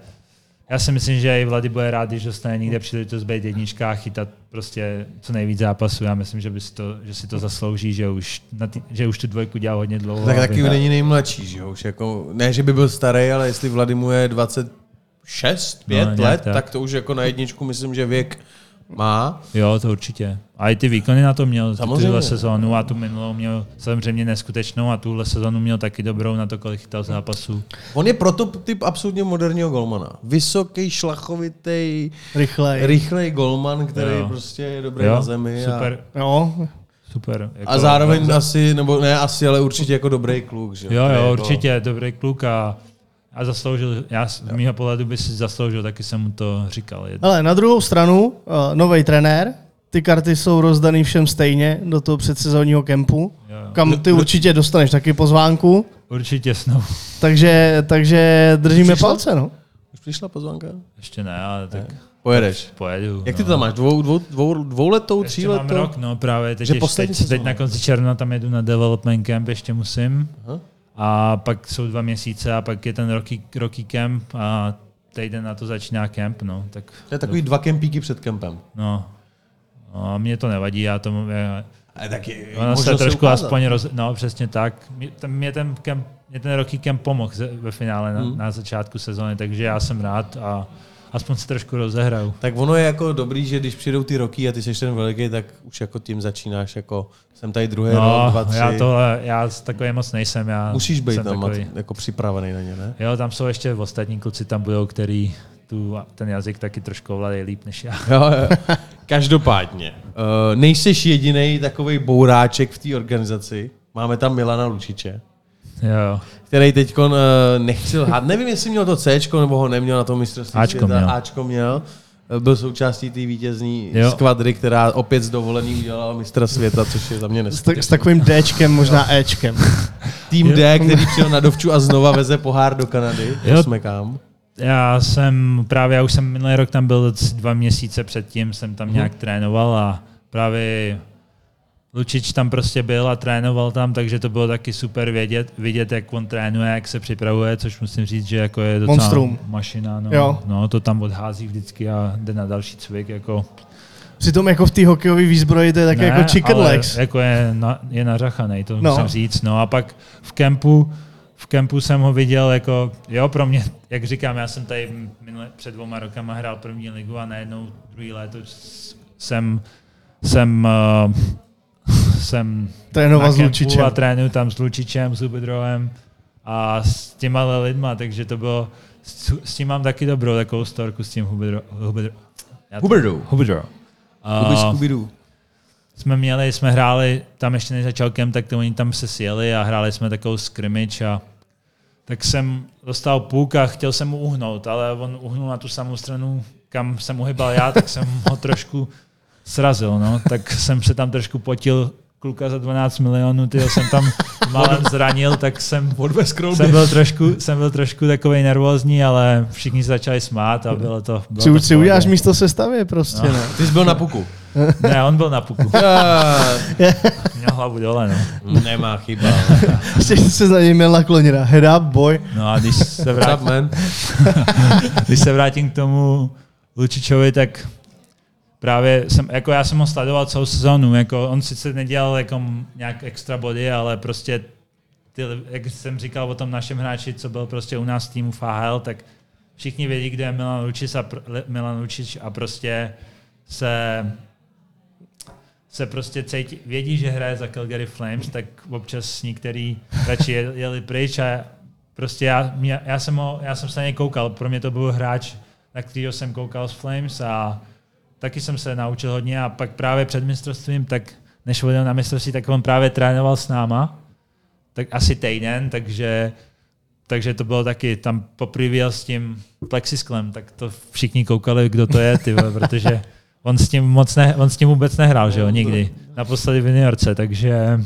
já si myslím, že i Vlady bude rád, když dostane někde příležitost být jednička a chytat prostě co nejvíc zápasů. Já myslím, že, by si to, že si to zaslouží, že už, na tý, že už tu dvojku dělal hodně dlouho.
Tak
a
taky
vy-
není nejmladší, že jo? Už jako, ne, že by byl starý, ale jestli Vladimu je 26, 5
No,
let,
tak.
tak. to už jako na jedničku myslím, že věk má.
Jo, to určitě. A i ty výkony na to měl
Samozřejmě.
tuhle sezónu a tu minulou měl samozřejmě neskutečnou a tuhle sezónu měl taky dobrou na to, kolik chytal zápasů.
On je prototyp absolutně moderního golmana. Vysoký, šlachovitý,
Rychlej.
rychlej golman, který
Jo.
prostě je dobrý
Jo,
na zemi.
super,
Jo,
super. Jako,
A, a zároveň asi, nebo ne asi, ale určitě jako dobrý kluk. Že?
Jo, jo,
jako-
určitě, dobrý kluk a, a zasloužil, já z mýho pohledu by si zasloužil, taky jsem mu to říkal. jednou.
Ale na druhou stranu, uh, nový trenér, ty karty jsou rozdaný všem stejně do toho předsezónního kempu,
Jo, jo.
kam ty určitě dostaneš taky pozvánku,
Určitě snou.
takže, takže držíme
Přišla?
palce, no.
Už přišla pozvánka?
Ještě ne, ale tak
Pojedeš.
pojedu.
Jak ty
no.
to tam máš? Dvou, dvou, dvou, dvouletou,
Ještě mám
tříletou?
rok, no právě. Teď,
Že
ještě, teď, teď na konci června tam jedu na development camp, ještě musím.
Aha.
A pak jsou dva měsíce a pak je ten roky, roky camp a týden na to začíná camp, no. Tak,
To je takový dva kempíky před kempem.
no. no a mě to nevadí, já tomu, já,
Ale taky
ono se trošku aspoň, roz, no přesně tak. Mě, ten- mě ten, camp, mě ten roky camp pomohl ve finále na,
Hmm.
na začátku sezóny, takže já jsem rád a aspoň se trošku rozehraju.
Tak ono je jako dobrý, že když přijdou ty roky a ty jsi ten veliký, tak už jako tím začínáš jako jsem tady druhý rok,
No,
dva, tři.
já, tohle, já takový moc nejsem. Já
Musíš být tam
takový.
jako připravený na ně, ne?
Jo, tam jsou ještě ostatní kluci tam budou, který tu, ten jazyk taky trošku ovládají líp než já.
Jo, jo. Každopádně, uh, nejseš jediný takový bouráček v té organizaci. Máme tam Milana Lučiče,
Jo,
který teď uh, nechci lhát. Nevím, jestli měl to C, nebo ho neměl na tom mistrovství
Áčko
světa.
měl.
Áčko měl. Eh, Byl součástí té vítězní
Jo.
skvadry, která opět z dovolený udělala mistra světa, což je za mě
S, tak,
neskutečné.
s takovým Dčkem, možná Ečkem.
Tým D, který přijel na dovču a znova veze pohár do Kanady.
Jo.
Jsme kam.
já jsem právě, já už jsem minulý rok tam byl dva měsíce předtím, jsem
Mhm.
tam nějak trénoval a právě Lučič tam prostě byl a trénoval tam, takže to bylo taky super vědět, vidět, jak on trénuje, jak se připravuje, což musím říct, že jako je docela
Monstrum.
mašina. No,
Jo.
no, to tam odhází vždycky a jde na další cvik. Jako,
Přitom jako v té hokejové výzbroji to je taky jako chicken
ale
legs.
Jako je, na, je nařachaný, to
No.
musím říct. No a pak v kempu, v kempu jsem ho viděl jako, jo, pro mě, jak říkám, já jsem tady minule, před dvouma rokama hrál první ligu a najednou druhý léto jsem, jsem, uh, jsem
Trénoval
na
s
kempu
Lučičem.
a trénuju tam s Lučičem, s Ubedrovem a s těma lidma, takže to bylo, s, s tím mám taky dobrou takovou storku s tím Hubedro, Hubedro,
Huberdou.
Jsme měli, jsme hráli, tam ještě než začal kem, tak to oni tam se sjeli a hráli jsme takovou scrimmage a tak jsem dostal puk a chtěl jsem mu uhnout, ale on uhnul na tu samou stranu, kam jsem uhybal já, tak jsem ho trošku srazil, no. Tak jsem se tam trošku potil kluka za 12 milionů, ty jsem tam málem zranil, tak jsem, jsem, byl trošku, jsem byl trošku takový nervózní, ale všichni se začali smát a bylo to... Bylo
Si,
to
si uděláš místo sestavě prostě, no.
Ty jsi byl na puku.
Ne, on byl na puku. Měl hlavu dole, no.
Nemá chyba.
Ještě se na něj měl naklonit. Head up, boy.
No a když se,
What's
vrát,
up, man?
když se vrátím k tomu Lučičovi, tak právě jsem, jako já jsem ho sledoval celou sezónu, jako on sice nedělal jako nějak extra body, ale prostě ty, jak jsem říkal o tom našem hráči, co byl prostě u nás v týmu FHL, tak všichni vědí, kde je Milan Lučič a, Milan Lučič a prostě se se prostě cítí, vědí, že hraje za Calgary Flames, tak občas některý radši je- jeli pryč a prostě já, já, jsem ho, já jsem se na něj koukal, pro mě to byl hráč, na kterého jsem koukal z Flames a taky jsem se naučil hodně a pak právě před mistrovstvím, tak než odjel na mistrovství, tak on právě trénoval s náma, tak asi týden, takže takže to bylo taky, tam poprvé s tím plexisklem, tak to všichni koukali, kdo to je, ty protože on s tím, moc ne, on s tím vůbec nehrál, že jo, nikdy. Naposledy v juniorce, takže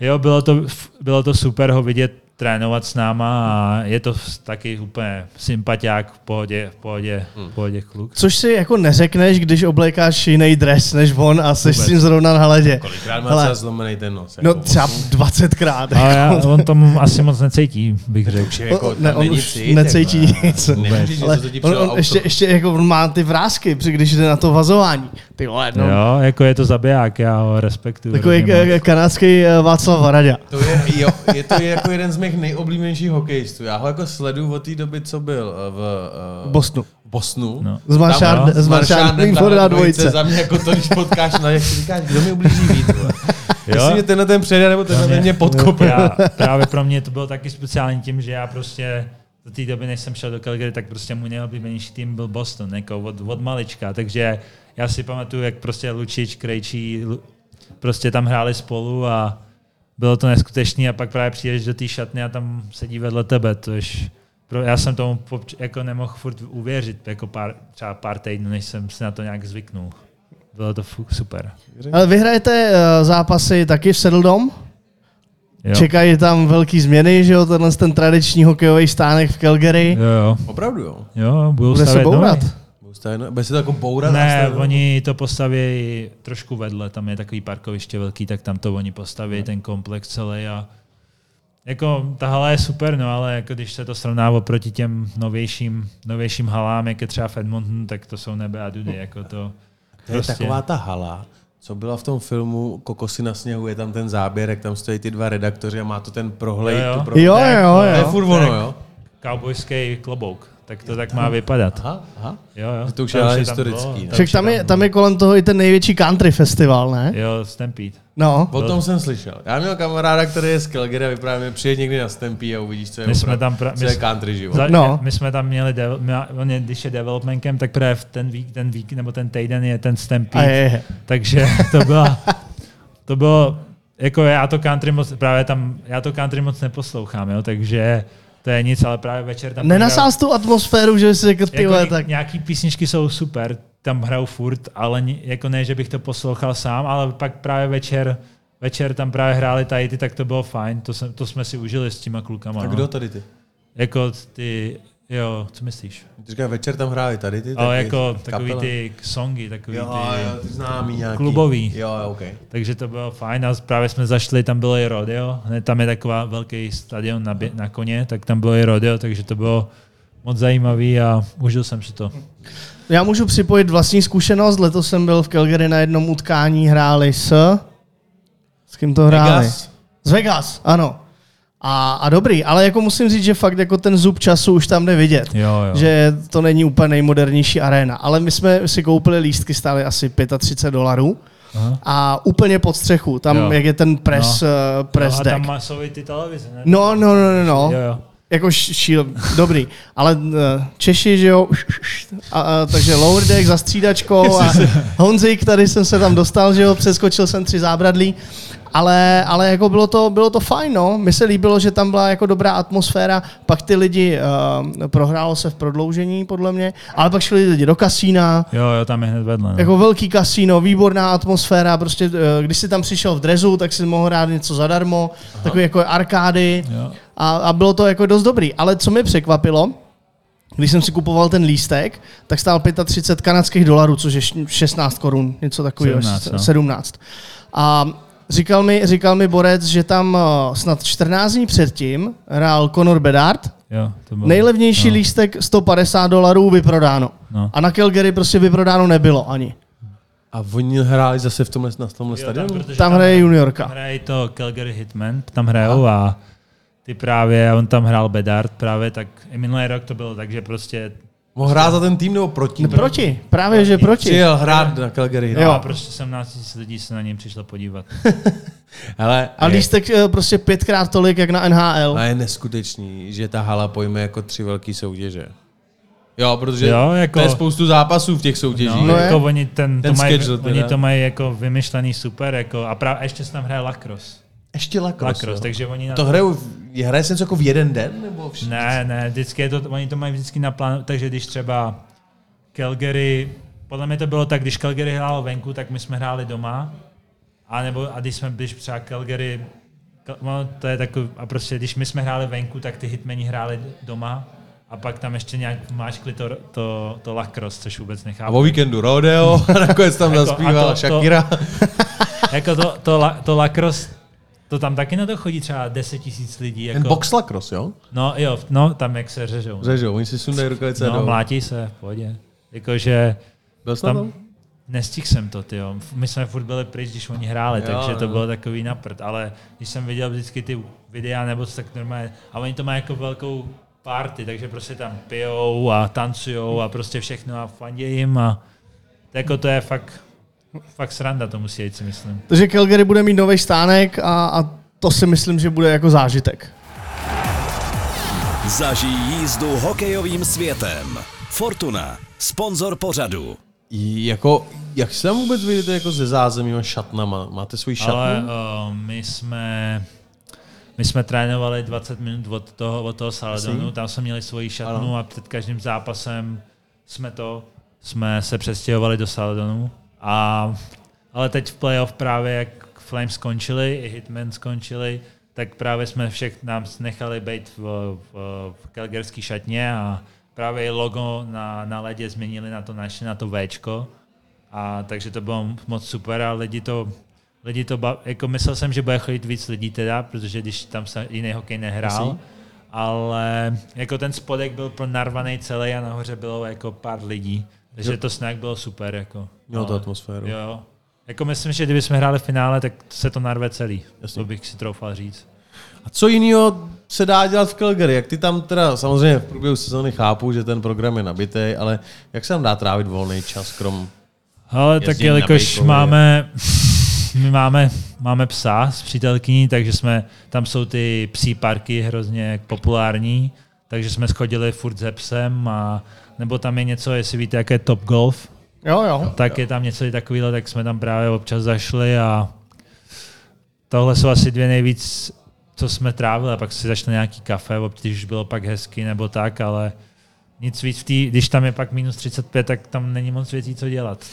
jo, bylo to, bylo to super ho vidět trénovat s náma a je to taky úplně sympatiák v pohodě, v pohodě, v pohodě kluk.
Což si jako neřekneš, když oblékáš jiný dres než on a jsi s tím zrovna na hledě.
Kolikrát má
Hele.
třeba zlomený ten nos?
No
jako,
třeba 20krát.
Ale já, on tomu asi moc necítí, bych řekl.
Už je jako,
ne,
tam
on už
cít,
necítí
jako,
nic.
Nemůžeš
Ale on, on ještě, ještě jako on má ty vrázky, když jde na to vazování. Ty vole, no.
Jo, jako je to zabiják, já ho respektuju.
Takový kanadský eh, Václav Varadě.
To je, jo, je to jako jeden z mých nejoblíbenějších hokejistů. Já ho jako sleduju od té doby, co byl eh, v uh,
Bosnu.
Bosnu.
No.
S s Maršárdem
tahle
na dvojce.
Za mě jako to, když potkáš na jak si říkáš, kdo mi ublíží víc. Jestli mě tenhle ten přejde, nebo tenhle ten mě podkope.
Já, právě pro mě to bylo taky speciální tím, že já prostě do té doby, než jsem šel do Calgary, tak prostě můj nejoblíbenější tým byl Boston, jako od, od malička. Takže já si pamatuju, jak prostě Lučič, Krejčí, prostě tam hráli spolu a bylo to neskutečné a pak právě přijdeš do té šatny a tam sedí vedle tebe, tož pro, já jsem tomu popč- jako nemohl furt uvěřit, jako pár, třeba pár týdnů, než jsem si na to nějak zvyknul. Bylo to fuk, super.
Ale vy hrajete eh, zápasy taky v Settledom?
Jo.
Čekají tam velký změny, že jo, tenhle ten tradiční hokejový stánek v Calgary.
Jo, jo.
Opravdu jo.
Jo, budou
Bude se
stavět
bourat.
nový.
To- Bude se to jako bourat?
Ne, oni to postaví trošku vedle, tam je takový parkoviště velký, tak tam to oni postaví, ten komplex celý a jako ta hala je super, no ale jako když se to srovná oproti těm novějším, novějším halám, jak je třeba v Edmontonu, tak to jsou nebe a dudy, jako to
To je taková ta hala, co byla v tom filmu Kokosy na sněhu, je tam ten záběr, jak tam stojí ty dva redaktoři a má to ten prohlej.
Jo, jo.
tu prohlej.
Jo,
Tak,
jo,
To je
jo.
furt ono, jo?
cowboyský klobouk, tak to tak má vypadat.
Aha, aha.
Jo, jo.
To už je ale
tam
historický,
bylo,
ne?
Však tam je, tam je kolem toho i ten největší country festival, ne?
Jo, Stampede.
No.
O tom jsem slyšel. Já měl kamaráda, který je z Calgary a vyprávěl mi, přijet někdy na Stampy a uvidíš, co je,
My jsme tam pra-
co
my
je country život.
Za,
No.
no. My jsme tam měli, devel, on je, když je developmentem, tak právě ten vík, ten vík nebo ten týden je ten Stampede.
je, je.
Takže to byla, to bylo, jako já to country moc, právě tam, já to country moc neposlouchám, jo, takže to je nic, ale právě večer tam
Nenasál jsi tu atmosféru, že jsi řekl, ty
jako
tak...
nějaký písničky jsou super, tam hrajou furt, ale ni- jako ne, že bych to poslouchal sám, ale pak právě večer, večer tam právě hráli tady ty, tak to bylo fajn, to, jsem, to jsme si užili s těma klukama.
A
no.
kdo tady ty?
Jako ty, jo, co myslíš?
Ty říkáš, večer tam hráli tady ty?
Ale
taky
jako takový ty songy, takový
Jo,
ty,
jo, ty známý nějaký.
klubový.
Jo, jo, OK.
takže to bylo fajn a právě jsme zašli, tam bylo i rodeo, hned tam je taková velký stadion na, bě- na koně, tak tam bylo i rodeo, takže to bylo moc zajímavý a užil jsem si to.
Já můžu připojit vlastní zkušenost. Letos jsem byl v Calgary na jednom utkání, hráli s... S kým to hráli?
Vegas?
Z Vegas, ano. A, a dobrý, ale jako musím říct, že fakt jako ten zub času už tam jde vidět.
Jo, jo.
Že to není úplně nejmodernější arena. Ale my jsme si koupili lístky, stály asi 35 dolarů.
Aha.
A úplně pod střechu, tam
Jo.
jak je ten press,
No.
no. press
no, a
deck.
tam má- jsou i ty televize, ne?
No, no, no, no, no.
Jo, jo.
Jako šíl, dobrý. Ale uh, Češi, že jo, a, a, takže lower deck za střídačkou a Honzik, tady jsem se tam dostal, že jo, přeskočil jsem tři zábradlí. Ale, ale jako bylo to, bylo to fajn, no. Mně se líbilo, že tam byla jako dobrá atmosféra, pak ty lidi, uh, prohrálo se v prodloužení, podle mě, ale pak šli lidi do kasína,
Jo, jo, tam je hned vedle. No.
jako velký kasíno, výborná atmosféra, prostě eh, když si tam přišel v drezu, tak si mohl hrát něco zadarmo, Aha. takový jako arkády
Jo.
a, a bylo to jako dost dobrý. Ale co mi překvapilo, když jsem si kupoval ten lístek, tak stál 35 kanadských dolarů, což je š- 16 korun, něco takového,
17,
17.
no.
17. A říkal mi, říkal mi Borec, že tam eh, snad 14 dní předtím hrál Conor Bedard,
Jo, to bylo.
nejlevnější
no.
lístek 150 dolarů vyprodáno.
No.
A na Calgary prostě vyprodáno nebylo ani.
A oni hráli zase v tomhle, na tomhle
Jo, tam,
stadionu?
protože
Tam hraje
Tam
juniorka.
hraje to Calgary Hitman, tam hrajou a ty právě, on tam hrál Bedard právě, tak i minulý rok to bylo tak, že prostě
Mohl hrát za ten tým nebo proti?
Proti, právě že proti.
Přijel hrát na Calgary.
Jo.
jo. a prostě 17 000 lidí se na něm přišlo podívat.
Hele,
A
je,
lístek eh, prostě pětkrát tolik, jak na NHL.
a je neskutečný, že ta hala pojme jako tři velký soutěže. Jo, protože
Jo,
jako... to je spoustu zápasů v těch soutěžích.
No,
No
jako oni ten,
Ten
to mají,
schedule
oni to mají jako vymyšlený super, jako, a, pra, a ještě se tam hraje lacrosse.
Ještě lacrosse.
Lacrosse,
jo.
takže oni na
To hrajou, je- hraje se něco jako v jeden den? Nebo vš-
Ne, ne, vždycky je to, oni to mají vždycky na plánu, takže když třeba Calgary, podle mě to bylo tak, když Calgary hrálo venku, tak my jsme hráli doma, a nebo a když jsme, když třeba Calgary No, to je takový, a prostě když my jsme hráli venku, tak ty hitmeni hráli doma a pak tam ještě nějak máškli to, to, to lacrosse, což vůbec
A
nechápu.
o víkendu rodeo, a nakonec tam
Jako,
zaspívala
a to- to-
Shakira.
jako to, to, la, to lacrosse, to tam taky na to chodí třeba 10 tisíc lidí. Jako,
Ten box lacrosse, jo?
No jo, no tam jak se řežou.
Řežou, oni si sundají rukavice
No,
do...
mlátí se, v pohodě. Jakože
Byl jsi
tam, nestihl jsem to, tyjo. My jsme furt byli pryč, když oni hráli,
Jo,
takže to
jo.
bylo takový naprt, ale když jsem viděl vždycky ty videa nebo co, tak normálně, a oni to mají jako velkou party, takže prostě tam pijou a tancujou a prostě všechno a fandějí jim a to jako to je fakt, fakt sranda to musí jít, si myslím.
Takže Calgary bude mít nový stánek a, a to si myslím, že bude jako zážitek.
Zažij jízdu hokejovým světem. Fortuna, sponzor pořadu.
Jako, jak se tam vůbec vyjdete jako ze zázemíma šatnama? Máte svůj šatnu?
Ale uh, my jsme my jsme trénovali 20 minut od toho, od toho Saladonu, tam jsme měli svoji šatnu
Ano.
a před každým zápasem jsme to, jsme se přestěhovali do Saladonu. A, ale teď v playoff právě jak Flames skončili, i Hitman skončili, tak právě jsme všech nám nechali být v, v, v Calgaryský šatně a právě i logo na, na ledě změnili na to naše, na to Včko. A takže to bylo moc super a lidi to, lidi to bav, jako myslel jsem, že bude chodit víc lidí teda, protože když tam se jiný hokej nehrál, ale jako ten spodek byl pro narvaný celý a nahoře bylo jako pár lidí, takže
Jo.
to snack bylo super. Jako.
Mělo to atmosféru.
Jo. Jako myslím, že kdyby jsme hráli v finále, tak se to narve celý.
Jasně.
To bych si troufal říct.
A co jiného se dá dělat v Calgary? Jak ty tam teda, samozřejmě v průběhu sezóny chápu, že ten program je nabitý, ale jak se tam dá trávit volný čas, krom...
Ale tak jelikož máme, my máme, máme psa s přítelkyní, takže jsme, tam jsou ty psí parky hrozně populární, takže jsme schodili furt se psem a nebo tam je něco, jestli víte, jak je Top Golf,
Jo, jo.
tak je tam něco takového, tak jsme tam právě občas zašli a tohle jsou asi dvě nejvíc, co jsme trávili a pak si začne nějaký kafe, když už bylo pak hezky nebo tak, ale nic víc v tý, když tam je pak minus 35, tak tam není moc věcí, co dělat.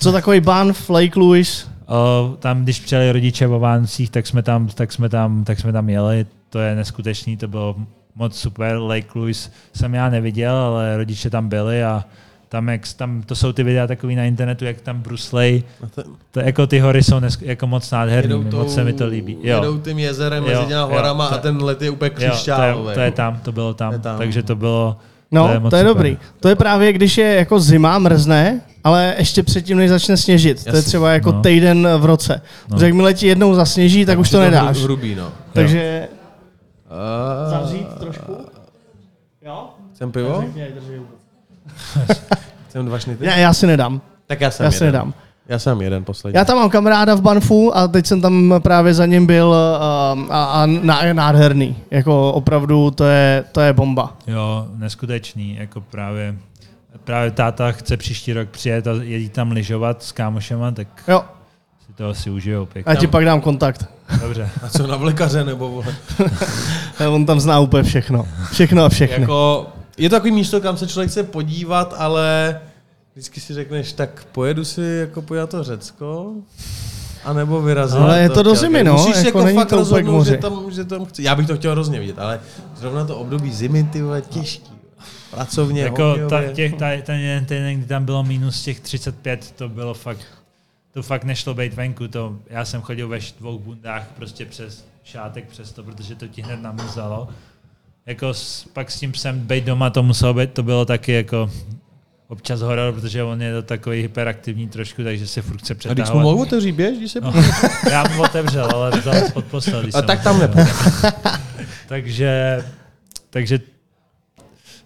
Co takový Banff, Lake Louis?
O, tam, když přijeli rodiče o Vánocích, tak jsme tam, tak jsme tam, tak jsme tam jeli. To je neskutečný, to bylo moc super. Lake Louis jsem já neviděl, ale rodiče tam byli a tam, jak, tam to jsou ty videa takový na internetu, jak tam Bruce Lee,
Na ten,
to, jako ty hory jsou nesk, jako moc nádherný,
tou,
moc se mi to líbí.
jedou tím jezerem
Jo,
mezi těma
jo,
horama
to-
a ten let je úplně
Jo, to, je,
křišťálový.
to je tam, to bylo tam,
je tam.
takže to bylo,
No,
To je
to je,
moc
to je
super.
dobrý. To je právě, když je jako zima, mrzne, ale ještě předtím, než začne sněžit. To je třeba jako
No.
týden v roce.
No.
No. Jakmile ti jednou zasněží, tak už to
Je
nedáš.
hru- Hrubý, no.
Takže
A...
zavřít trošku. Jo?
Chcem pivo? Chcem dva šnity?
Já, já si nedám.
Tak já jsem
Já
jeden.
si nedám.
Já jsem jeden poslední.
Já tam mám kamaráda v Banfu a teď jsem tam právě za ním byl uh, a, a ná- je nádherný. Jako opravdu to je, to je bomba.
jo, neskutečný, jako právě, právě táta chce příští rok přijet a jezdit tam lyžovat s kámošema, tak
Jo,
si to asi užijou pěkně.
já ti pak dám kontakt.
Dobře.
A co na vlekaře nebo vole?
On tam zná úplně všechno. Všechno a všechny.
Jako, je to takový místo, kam se člověk chce podívat, ale vždycky si řekneš, tak pojedu si jako pojít na to Řecko, a nebo vyrazit.
Ale je to do
Calgary.
zimy, no,
Musíš
jako
jako,
není
fakt
to
rozhodnout, že tam, že tam chci. Já bych to chtěl hrozně vidět, ale zrovna to období zimy, ty vole, těžký. Pracovně,
Jako ta, těch, ta, ten jeden týden, kdy tam bylo minus těch 35, to bylo fakt, to fakt nešlo být venku. To, já jsem chodil ve dvou bundách prostě přes šátek přes to, protože to ti hned namrzalo. Jako s, pak s tím psem být doma, to muselo být, to bylo taky jako občas horor, protože on je to takový hyperaktivní trošku, takže se furt chce
A když mu mohu otevřít, běž, když se
No, já mu otevřel, ale vzal pod postel,
A tak tam nepůjde.
takže, takže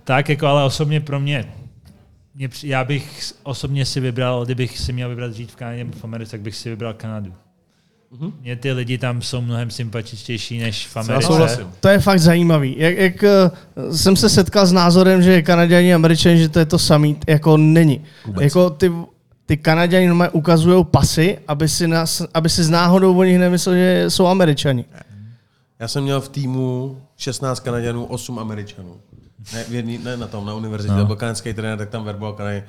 tak jako, ale osobně pro mě, mě já bych osobně si vybral, kdybych si měl vybrat žít v Kanadě nebo v Americe, tak bych si vybral Kanadu.
Mhm.
Mně ty lidi tam jsou mnohem sympatičtější než v
Já
Americe.
souhlasím.
To je fakt zajímavý. Jak, jak eh, jsem se setkal s názorem, že Kanaděni a Američani, že to je to samý, jako není.
Vůbec.
Jako ty, ty Kanaděni normálně ukazují pasy, aby si, nás, aby si z náhodou o nich nemyslel, že jsou Američani.
Já jsem měl v týmu 16 Kanaděnů, 8 Američanů. Ne, v jedný, ne na tom, na univerzitě,
No.
no. byl kanadský trenér, tak tam verboval Kanady.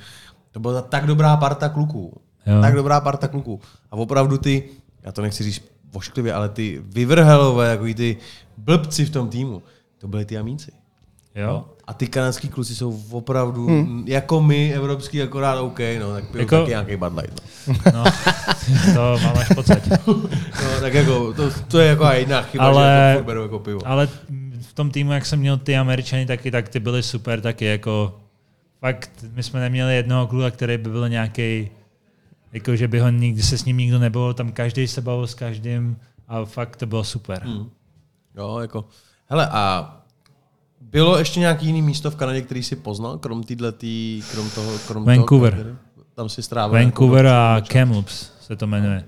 To byla tak dobrá parta kluků.
Jo.
Tak dobrá parta kluků. A opravdu ty, já to nechci říct vošklivě, ale ty vyvrhelové, jako ty blbci v tom týmu, to byli ty amínci.
Jo?
A ty kanadský kluci jsou opravdu, hmm. jako my, evropský, akorát OK, no, tak pijou
Jako-
jako... taky nějaký Bud Light. No.
No, to mám až pocit.
no tak jako, to, to je jako jiná chyba,
Ale-
že to berou jako pivo.
Ale v tom týmu, jak jsem měl ty Američany taky, tak ty byly super taky, jako fakt, my jsme neměli jednoho kluka, který by byl nějaký, jako že by ho nikdy se s ním nikdo nebavil, tam každý se bavil s každým a fakt to bylo super.
Hmm. Jo, jako, hele a bylo ještě nějaký jiný místo v Kanadě, který si poznal, krom týhle tý, krom toho, krom
Vancouver.
Toho, tam si strávil.
Vancouver
jako
a
noc-
Kamloops se to jmenuje.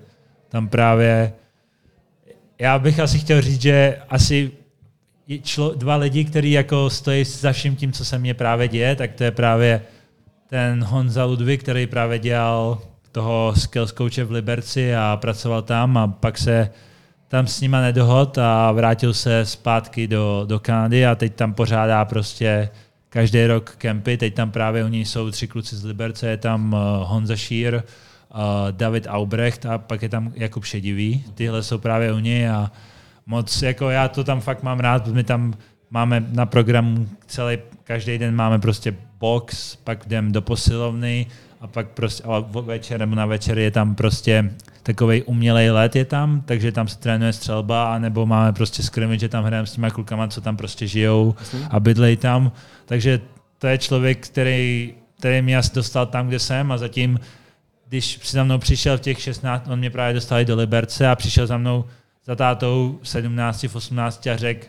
Tam právě, já bych asi chtěl říct, že asi člo, dva lidi, kteří jako stojí za vším tím, co se mně právě děje, tak to je právě ten Honza Ludvík, který právě dělal toho skills coache v Liberci a pracoval tam a pak se tam s nima nedohod a vrátil se zpátky do, do Kanady a teď tam pořádá prostě každý rok kempy. Teď tam právě u něj jsou tři kluci z Liberce, je tam uh, Honza Šír, uh, David Aubrecht a pak je tam Jakub Šedivý. Tyhle jsou právě u něj a moc, jako já to tam fakt mám rád, protože my tam máme na programu celý, každý den máme prostě box, pak jdem do posilovny a pak prostě, ale večer nebo na večer je tam prostě takový umělej let je tam, takže tam se trénuje střelba, anebo máme prostě scrimmage, že tam hrajeme s těma klukama, co tam prostě žijou a bydlej tam. Takže to je člověk, který, který mě asi dostal tam, kde jsem a zatím, když si za mnou přišel v těch 16, on mě právě dostal i do Liberce a přišel za mnou za tátou v 17, v 18 a řekl,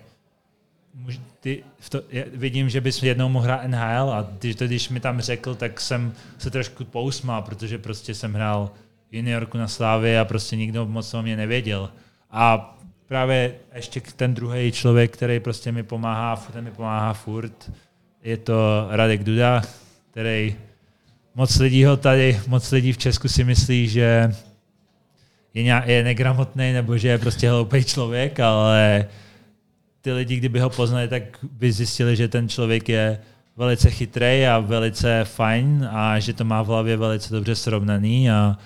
"Můž- ty, v to, vidím, že bys jednou mohl hrát NHL a když, to, když mi tam řekl, tak jsem se trošku pousmál, protože prostě jsem hrál juniorku na Slávě a prostě nikdo moc o mě nevěděl. A právě ještě ten druhý člověk, který prostě mi pomáhá, ten mi pomáhá furt, je to Radek Duda, který moc lidí ho tady, moc lidí v Česku si myslí, že je, nějak, je negramotný nebo že je prostě hloupý člověk, ale ty lidi, kdyby ho poznali, tak by zjistili, že ten člověk je velice chytrý a velice fajn a že to má v hlavě velice dobře srovnaný a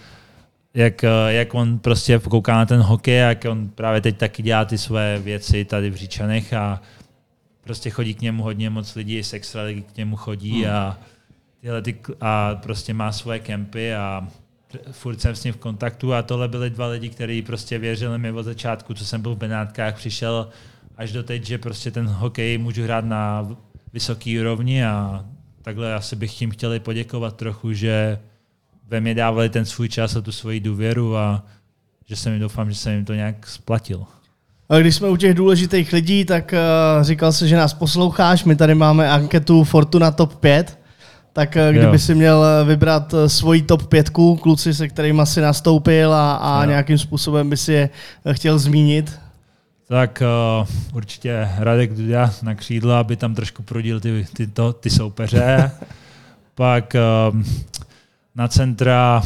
jak, jak on prostě kouká na ten hokej, jak on právě teď taky dělá ty své věci tady v Říčanech a prostě chodí k němu hodně moc lidí, z extraligy k němu chodí a, tyhle ty, a prostě má svoje kempy a furt jsem s ním v kontaktu a tohle byli dva lidi, kteří prostě věřili mi od začátku, co jsem byl v Benátkách, přišel až do teď, že prostě ten hokej můžu hrát na vysoký úrovni a takhle asi bych tím chtěli poděkovat trochu, že ve mě dávali ten svůj čas a tu svoji důvěru a že jsem jim doufám, že jsem jim to nějak splatil.
A Když jsme u těch důležitých lidí, tak uh, říkal jsi, že nás posloucháš. My tady máme anketu Fortuna Top 5. Tak uh, kdyby
Jo.
si měl eh, vybrat eh, svoji top pětku, kluci, se kterými si nastoupil a, a
Jo.
nějakým způsobem by si je eh, chtěl zmínit.
Tak uh, určitě Radek Duda na křídla, aby tam trošku prodil ty, ty, to, ty soupeře. Pak um, na centra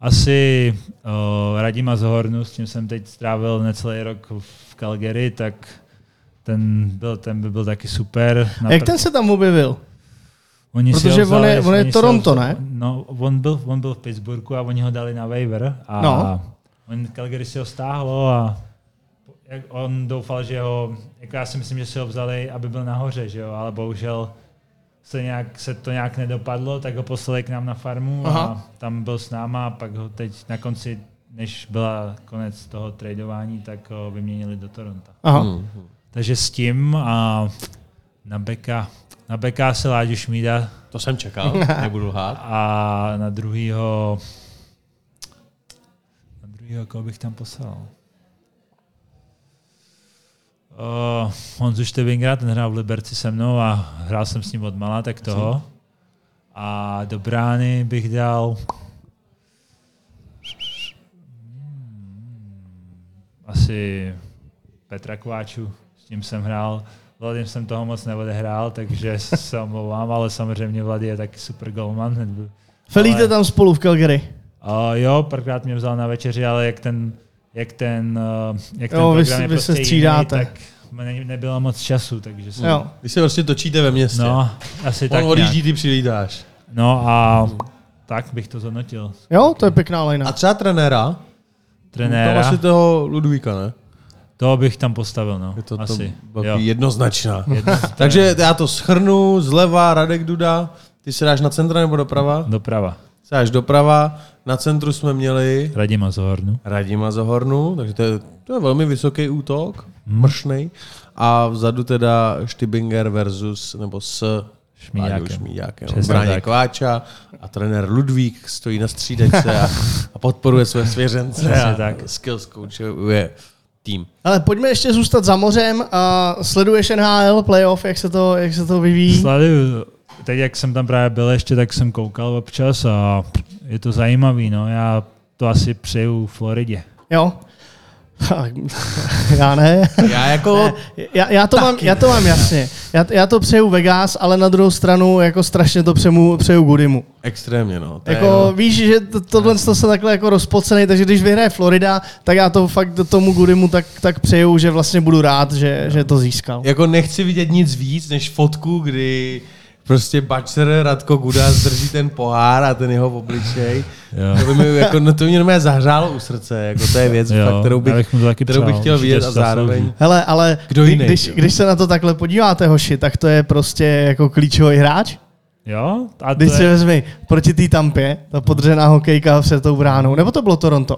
asi uh, Radima Zohornu, s tím jsem teď strávil necelý rok v Calgary, tak ten, byl, ten by byl taky super.
Jak ten se tam objevil?
Oni si
Protože
ho vzali,
on je- on je Toronto,
ho,
ne?
No, on byl, on byl v Pittsburghu a oni ho dali na waiver a
No.
on Calgary si ho stáhlo a jak on doufal, že ho, jako já si myslím, že si ho vzali, aby byl nahoře, že jo, ale bohužel se, nějak, se to nějak nedopadlo, tak ho poslali k nám na farmu
Aha.
a tam byl s náma a pak ho teď na konci, než byla konec toho tradování, tak ho vyměnili do Toronto.
Aha.
Hmm.
Takže s tím a na beka, na beka se Láďu Šmída
To jsem čekal, nebudu lhát.
a na druhýho na druhýho, koho bych tam poslal? Uh, Honzu Števingra, ten hrál v Liberci se mnou a hrál jsem s ním od mala, tak toho. A do brány bych dal asi Petra Kváču, s tím jsem hrál. Vladím jsem toho moc neodehrál, takže se omlouvám, ale samozřejmě Vlady je taky super golman.
Felíte
ale-
tam spolu v Calgary.
Uh, jo, párkrát mě vzal na večeři, ale jak ten, jak ten, uh, jak ten
Jo, vy
program
si-
je
vy
prostě
se střídáte.
jiný, tak ne, nebylo moc času, takže jsem,
Jo.
Vy se prostě točíte ve městě.
no, asi
On
tak
odjíždí,
nějak.
ty přilítáš.
No a tak bych to zhodnotil.
Jo, to je pěkná
A
lajna.
třeba trenéra?
trenéra,
Tam asi toho Ludvíka, ne?
To bych tam postavil, no.
Je to
asi.
to jednoznačná.
Jedno,
Takže já to schrnu, zleva Radek Duda, ty se dáš na centra nebo doprava?
doprava.
Se dáš doprava, na centru jsme měli
Radima Zohornu.
Radima Zohornu, takže to je, to je velmi vysoký útok, mršnej. A vzadu teda Štybinger versus, nebo s
Šmíďákem.
Šmíďákem. Bráně
tak.
Kováča a trenér Ludvík stojí na střídačce a, a podporuje své svěřence
Přesně
a
tak.
skills coachuje tým.
Ale pojďme ještě zůstat za mořem. A sleduješ NHL, playoff, jak se to, jak se to vyvíjí?
Sleduju. Teď, jak jsem tam právě byl ještě, tak jsem koukal občas a je to zajímavý, no. Já to asi přeju Floridě.
Jo? já ne.
Já jako...
Já, já, to mám, já to mám jasně. Já, já to přeju Vegas, ale na druhou stranu jako strašně to přeju, přeju Goodimu.
Extrémně, no. To je,
Jako
no.
víš, že to, tohle to se takhle jako rozpocený, takže když vyhraje Florida, tak já to fakt tomu Goodimu tak, tak přeju, že vlastně budu rád, že, že to získal.
Jako nechci vidět nic víc, než fotku, kdy prostě Bačer Radko Gudas drží ten pohár a ten jeho obličej.
Jo.
To, by mi, jako, no to mě normálně zahřálo u srdce. Jako to je věc,
Jo,
fakt, kterou bych,
bych mu to taky
kterou bych chtěl vidět
si
a zároveň...
Hele, ale
Kdo jiný,
když,
jo?
když se na to takhle podíváte, hoši, tak to je prostě jako klíčový hráč.
Jo? A
Když si
je,
vezmi proti té tampě, ta podřená hokejka před tou bránou, nebo to bylo Toronto?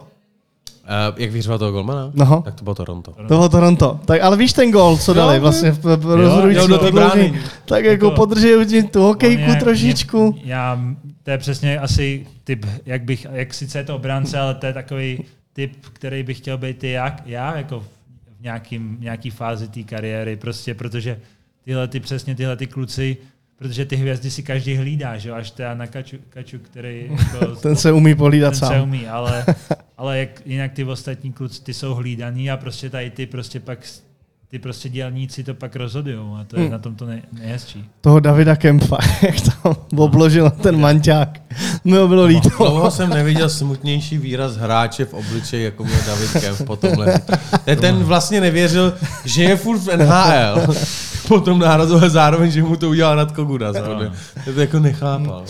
Uh, jak vyřval toho golmana?
No.
Tak to bylo Toronto.
To bylo Toronto. Tak, ale víš ten gol, co dali
Jo,
vlastně v rozhodující prodloužení?
brány.
Tak jako
Jako-
podržel ti tu hokejku
je-
trošičku.
mě- Já, to je přesně asi typ, jak bych, jak sice je to obránce, ale to je takový typ, který bych chtěl být i jak, já, jako v nějakým, nějaký fázi té kariéry, prostě, protože tyhle ty, přesně tyhle ty kluci, protože ty hvězdy si každý hlídá, že až teda na Kaču, Kaču který jako,
Ten se umí pohlídat
ten se
sám.
umí, ale, ale jak, jinak ty ostatní kluci, ty jsou hlídaný a prostě tady ty prostě pak ty prostě dělníci to pak rozhodují a to je
Hmm.
na tom to nej, nejhezčí.
Toho Davida Kempa, jak tam obložil ten manťák. Mi ho bylo líto.
Dlouho jsem neviděl smutnější výraz hráče v obličeji, jako měl David Kemp po tomhle. Ten, ten vlastně nevěřil, že je furt v NHL. Potom nárazové zároveň, že mu to udělal Radko Gudas. podle- To to jako nechápal.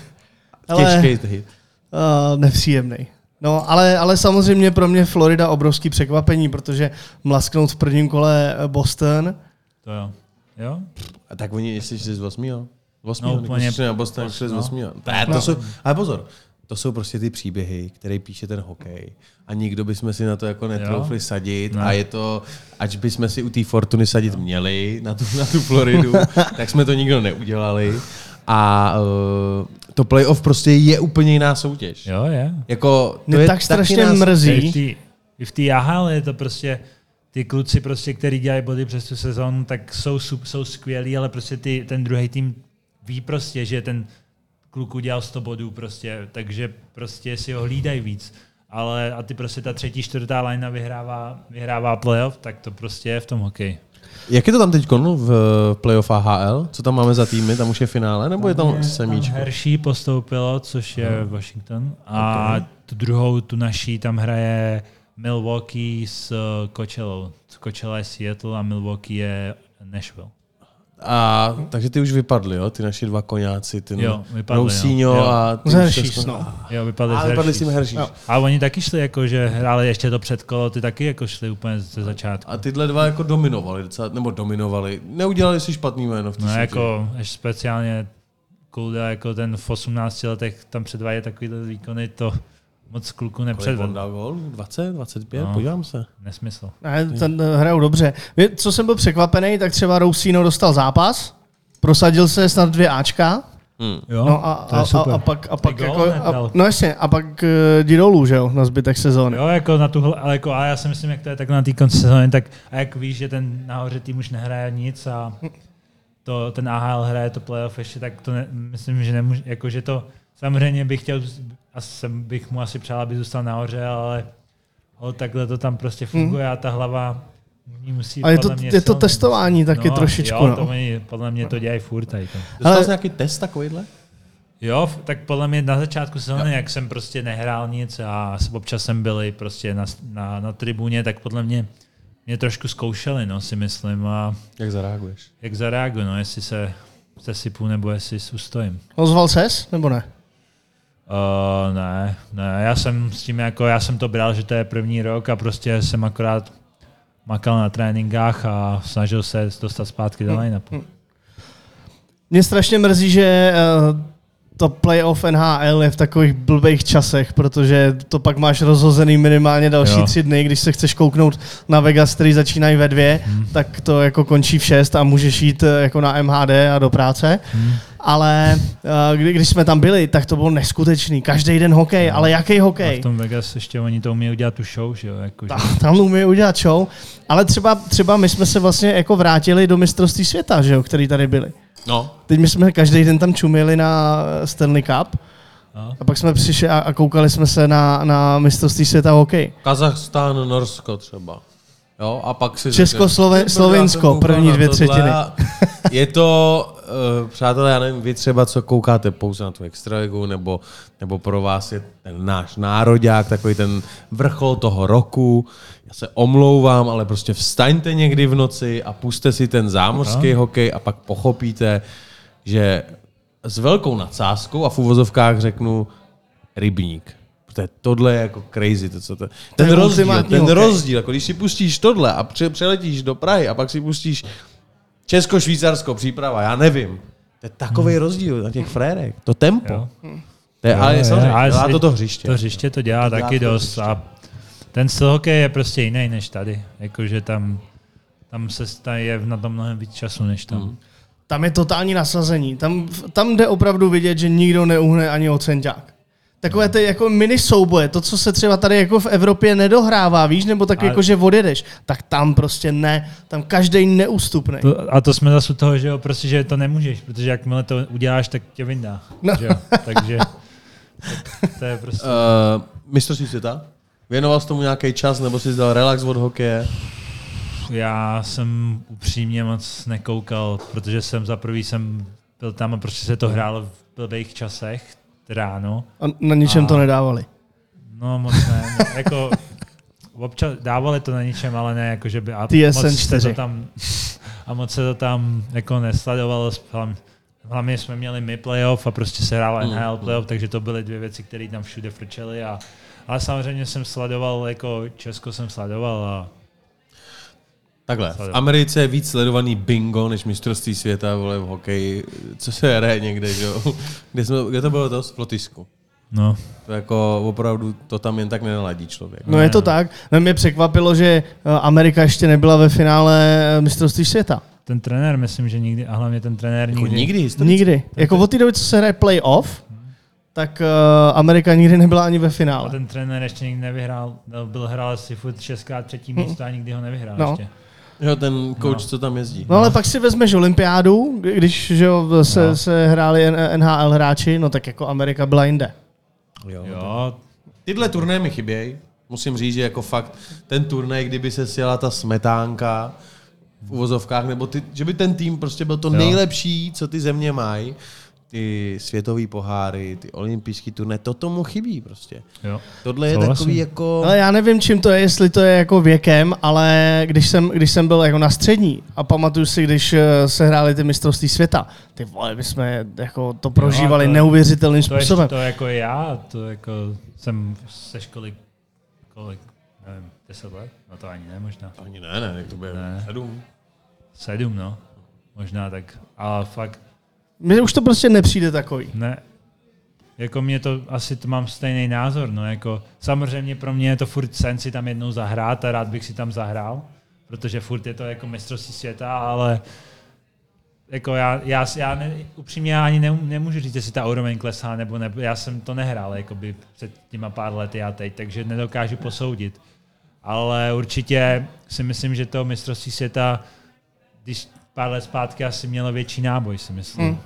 Ale-
Těžký hit.
Uh, nepříjemný. No, ale, ale samozřejmě pro mě Florida obrovský překvapení, protože mlasknout v prvním kole Boston,
To jo. Jo?
A tak oni, jestli šli z 8. jo? Z 8.
No,
No,
úplně-
na Boston, šli z
no.
8. Ne, to
No.
jsou, ale pozor, to jsou prostě ty příběhy, které píše ten hokej. A nikdo bychom si na to jako netroufli
Jo.
sadit.
Ne.
A je to, ať bychom si u té Fortuny sadit měli na tu, na tu Floridu, tak jsme to nikdo neudělali. A uh, to playoff prostě je úplně jiná soutěž.
Jo, je.
Jako, to
mě
je
tak strašně
v
mrzí.
I v té AHL je to prostě ty kluci, prostě, který dělají body přes tu sezónu, tak jsou, sup- jsou skvělí, ale prostě ty, ten druhý tým ví prostě, že ten kluk udělal 100 bodů prostě, takže prostě si ho hlídají víc. Ale a ty prostě ta třetí, čtvrtá linea vyhrává, vyhrává playoff, tak to prostě je v tom hokeji.
Jak je to tam teď v playoff AHL? Co tam máme za týmy? Tam už je finále? Nebo je tam semíčko?
Hershey postoupilo, což je Washington. A tu druhou, tu naší, tam hraje Milwaukee s Coachellou. Coachella je Seattle a Milwaukee je Nashville.
A takže ty už vypadly, jo? Ty naši dva koňáci, ty
Jo, vypadli,
Rousinho
jo.
a ty
Hershey's,
se-
no.
Jo, vypadli
A vypadli s tím
Hershey's.
Hershey's.
Jo.
A oni taky šli, jako, že hráli ještě to předkolo, ty taky jako šli úplně ze začátku.
A tyhle dva jako dominovali docela, nebo dominovali. Neudělali si špatný jméno v té
No
soutěži.
jako, až speciálně Kulda, jako ten v 18 letech tam předvádí takovýhle výkony, to moc kluku
Kolik on
nepředvedl.
dal gol? 20, 25?
No.
Podívám se.
Nesmysl.
Ne, ten eh, hrajou dobře. Vy- Co jsem byl překvapený, tak třeba Rousino dostal zápas, prosadil se snad dvě Ačka,
Hmm.
Jo,
no a,
to je
a, a,
super.
a pak, a pak jako, a, no jasně, a pak uh, jdi dolů, že jo, na zbytek sezóny.
Jo, jako na tuhle, ale jako, a já si myslím, jak to je tak na té konci sezóny, tak a jak víš, že ten nahoře tým už nehraje nic a to, ten AHL hraje to playoff ještě, tak to ne, myslím, že nemůže, jako, že to samozřejmě bych chtěl, a jsem, bych mu asi přál, aby zůstal nahoře, ale ale takhle to tam prostě funguje a ta hlava musí
A je to,
podle mě
je to testování taky
no,
trošičku.
Jo, to
no.
oni, podle mě to dělají furt tady to.
Dostal
Ale-
jsi nějaký test takovýhle?
Jo, tak podle mě na začátku sezóny, jak jsem prostě nehrál nic a s- občas jsem byl prostě na, na, na tribuně, tak podle mě mě trošku zkoušeli, no, si myslím, a
Jak zareaguješ?
jak zareaguju, no, jestli se sesypu nebo jestli ustojím.
Ozval ses, nebo ne?
Uh, ne, ne, já jsem s tím jako, já jsem to bral, že to je první rok a prostě jsem akorát makal na tréninkách a snažil se dostat zpátky do line-upu.
Mě strašně mrzí, že uh, to playoff NHL je v takových blbých časech, protože to pak máš rozhozený minimálně další
Jo.
tři dny, když se chceš kouknout na Vegas, který začínají ve dvě, hmm. tak to jako končí v šest a můžeš jít eh, jako na MHD a do práce. Hmm. Ale uh, kdy, když jsme tam byli, tak to bylo neskutečný. Každý den hokej,
No.
ale jaký
A
hokej?
v tom Vegas ještě oni to umí udělat tu show, že jo? Jako, že...
Ta- Tam umí udělat show, ale třeba, třeba my jsme se vlastně jako vrátili do mistrovství světa, že jo, který tady byli.
No,
Teď my jsme každý den tam čumili na Stanley Cup
No.
a pak jsme přišli a, a koukali jsme se na, na mistrovství světa hokej.
Kazachstán, Norsko třeba. Jo, a pak si
Česko,
řekne,
Slove-
"Ty brdo,
Slovinsko,
já jsem koukal
první dvě třetiny."
a Je to, uh, přátelé, já nevím, vy třeba, co koukáte pouze na tu extraligu, nebo, nebo pro vás je ten náš nároďák, takový ten vrchol toho roku. Já se omlouvám, ale prostě vstaňte někdy v noci a puste si ten zámořský hokej a pak pochopíte, že s velkou nadsázkou a v uvozovkách řeknu rybník. Protože tohle je jako crazy. To, co to, ten rozdíl, ten
hokej.
rozdíl, jako když si pustíš tohle a pře- přeletíš do Prahy a pak si pustíš Česko-Švýcarsko příprava, já nevím. To je takový rozdíl na těch frérech. To tempo.
Jo.
To je, ale
Jo, jo,
samozřejmě,
ale
dělá to to hřiště.
To hřiště to dělá
To dělá
taky
to
dost
hřiště.
a ten styl hokej je prostě jiný než tady. Jakože tam, tam se je na tom mnohem víc času než tam.
Mhm.
Tam je totální nasazení. Tam, tam jde opravdu vidět, že nikdo neuhne ani o centák. Takové ty jako mini souboje, to, co se třeba tady jako v Evropě nedohrává, víš, nebo tak
Ale-
jako, že odjedeš, tak tam prostě ne. Tam každý neústupný.
To, a to jsme zase u toho, že jo, prostě, že to nemůžeš, protože jakmile to uděláš, tak tě vyndá.
No.
Že jo? Takže tak to je prostě...
Uh, mistrovství světa? Věnoval jsi tomu nějaký čas, nebo jsi dal relax od hokeje?
Já jsem upřímně moc nekoukal, protože jsem za prvý jsem byl tam a prostě se to hrálo v blbých časech ráno.
A na ničem
A-
to nedávali.
No moc ne, no, jako občas dávali to na ničem, ale ne jako, že by a
TSN
moc se
4.
to tam a moc se to tam jako nesledovalo. Hlavně, hlavně jsme měli my playoff a prostě se hrála
Mm,
NHL
mm.
playoff, takže to byly dvě věci, které tam všude frčely. A, ale samozřejmě jsem sledoval, jako Česko jsem sledoval a
Takhle, v. Americe je víc sledovaný bingo než mistrovství světa vole, v hokeji, co se hraje někde, že jo? Kde, jsme, kde to bylo to? V Lotyšsku.
no,
To jako opravdu to tam jen tak nenaladí člověk.
No je to tak. No, mě překvapilo, že eh, Amerika ještě nebyla ve finále eh, mistrovství světa.
ten trenér, myslím, že nikdy, a hlavně ten trenér
Jako
nikdy,
nikdy historicky.
Nikdy. Jako od té doby, co se hraje playoff, tak uh, Amerika nikdy nebyla ani ve
A
finále.
ten trenér ještě nikdy nevyhrál, byl hrál si furt šestkrát třetí místo a nikdy ho nevyhrál
No.
ještě.
Jo, ten coach,
No.
co tam jezdí.
No ale pak si vezmeš olympiádu, kdy- když že jo, se,
No.
se hráli NHL hráči, no tak jako Amerika byla jinde.
Jo.
Jo,
Tyhle turnaje mi chybějí. Musím říct, že jako fakt ten turnaj, kdyby se sjela ta smetánka v uvozovkách, nebo ty, že by ten tým prostě byl to
Jo.
nejlepší, co ty země mají, ty světové poháry, ty olympijský turné, to tomu chybí prostě.
jo.
Tohle je
Souhlasím.
takový jako...
Ale já nevím, čím to je, jestli to je jako věkem, ale když jsem, když jsem byl jako na střední a pamatuju si, když eh, se hráli ty mistrovství světa, ty vole, my jsme jako to prožívali
to-
neuvěřitelným
To, ještě,
způsobem.
to jako já, to jako jsem se školy, kolik, nevím, 10 let? No to ani ne, možná.
Ani ne, ne, to bude
Ne.
sedm.
Sedm, no. Možná tak. Ale fakt
Mně už to prostě nepřijde takový.
ne. Jako mě to, asi to mám stejný názor, no jako samozřejmě pro mě je to furt sen si tam jednou zahrát a rád bych si tam zahrál, protože furt je to jako mistrovství světa, ale jako já, já, já ne, upřímně já ani ne, nemůžu říct, jestli ta úroveň klesá nebo ne, já jsem to nehrál jakoby před těma pár lety a teď, takže nedokážu posoudit. Ale určitě si myslím, že to mistrovství světa, když pár let zpátky asi mělo větší náboj, si myslím.
Hmm.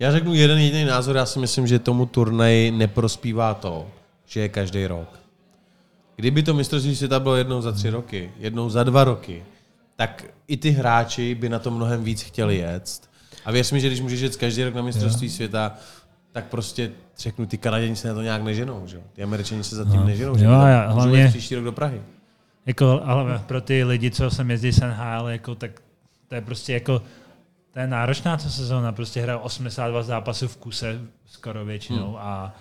Já řeknu jeden jediný názor, já si myslím, že tomu turnaji neprospívá to, že je každý rok. Kdyby to mistrovství světa bylo jednou za tři roky, jednou za dva roky, tak i ty hráči by na to mnohem víc chtěli jet. A věř mi, že když můžeš jet každý rok na mistrovství světa, tak prostě řeknu, ty Kanaděni se na to nějak neženou, že? jo? Ty Američani se za tím
No.
neženou,
Jo,
že? by
já- hlavně-
příští rok do Prahy.
Jako, ale pro ty lidi, co sem jezdí z NHL, jako, tak to je prostě jako, to je náročná ta sezóna, prostě hrajou 82 zápasů v kuse skoro většinou
Hmm.
a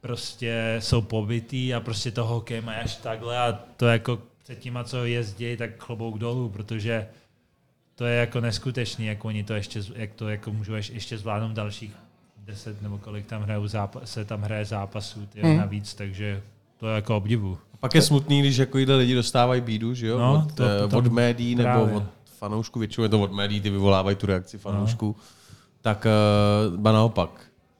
prostě jsou pobytý a prostě to hokej mají až takhle a to jako před těma, co jezdí, tak klobouk dolů, protože to je jako neskutečný, jak oni to ještě, jak to jako můžou ješ- ještě zvládnout dalších deset nebo kolik tam hrajou zápas, se tam hraje zápasů tyjo,
Hmm.
navíc, takže to je jako obdivu.
Pak je smutný, když jako lidi dostávají bídu, že jo?
No,
od,
to
eh,
potom
od médií nebo
právě.
od fanoušků, většinou je to od médií, ty vyvolávají tu reakci
No.
fanoušků. Tak uh, ba naopak.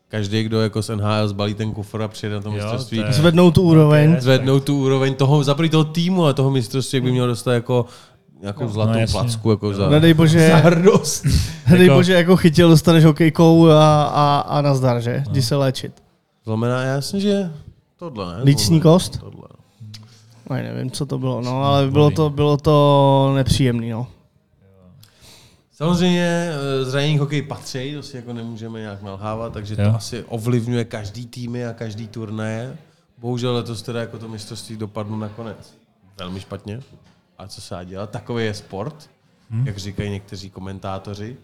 Každý, kdo jako z NHL zbalí ten kufr a přijede na to
Jo,
mistrovství,
to je-
Zvednou tu úroveň.
Zvednou tu úroveň toho, za prvý toho týmu a toho mistrovství, jak by měl dostat jako nějakou zlatou
No, jasně.
placku jako za,
Nedej bože,
za hrdost.
nedej
Jako-
bože, jako chytil, dostaneš hokejkou a, a, a nazdar, že? Jdi se léčit.
Znamená, jasně, že tohle, ne?
Lícní
Tohle,
kost?
Tohle.
Aj nevím, co to bylo, no, ale bylo to, bylo to nepříjemný, no.
Samozřejmě eh, zranění hokej patří, to si jako nemůžeme nějak nalhávat, takže to
Jo.
asi ovlivňuje každý týmy a každý turnaje. Bohužel letos teda jako to mistrovství dopadlo nakonec velmi špatně. A co se dá dělat? Takový je sport, hmm. jak říkají někteří komentátoři.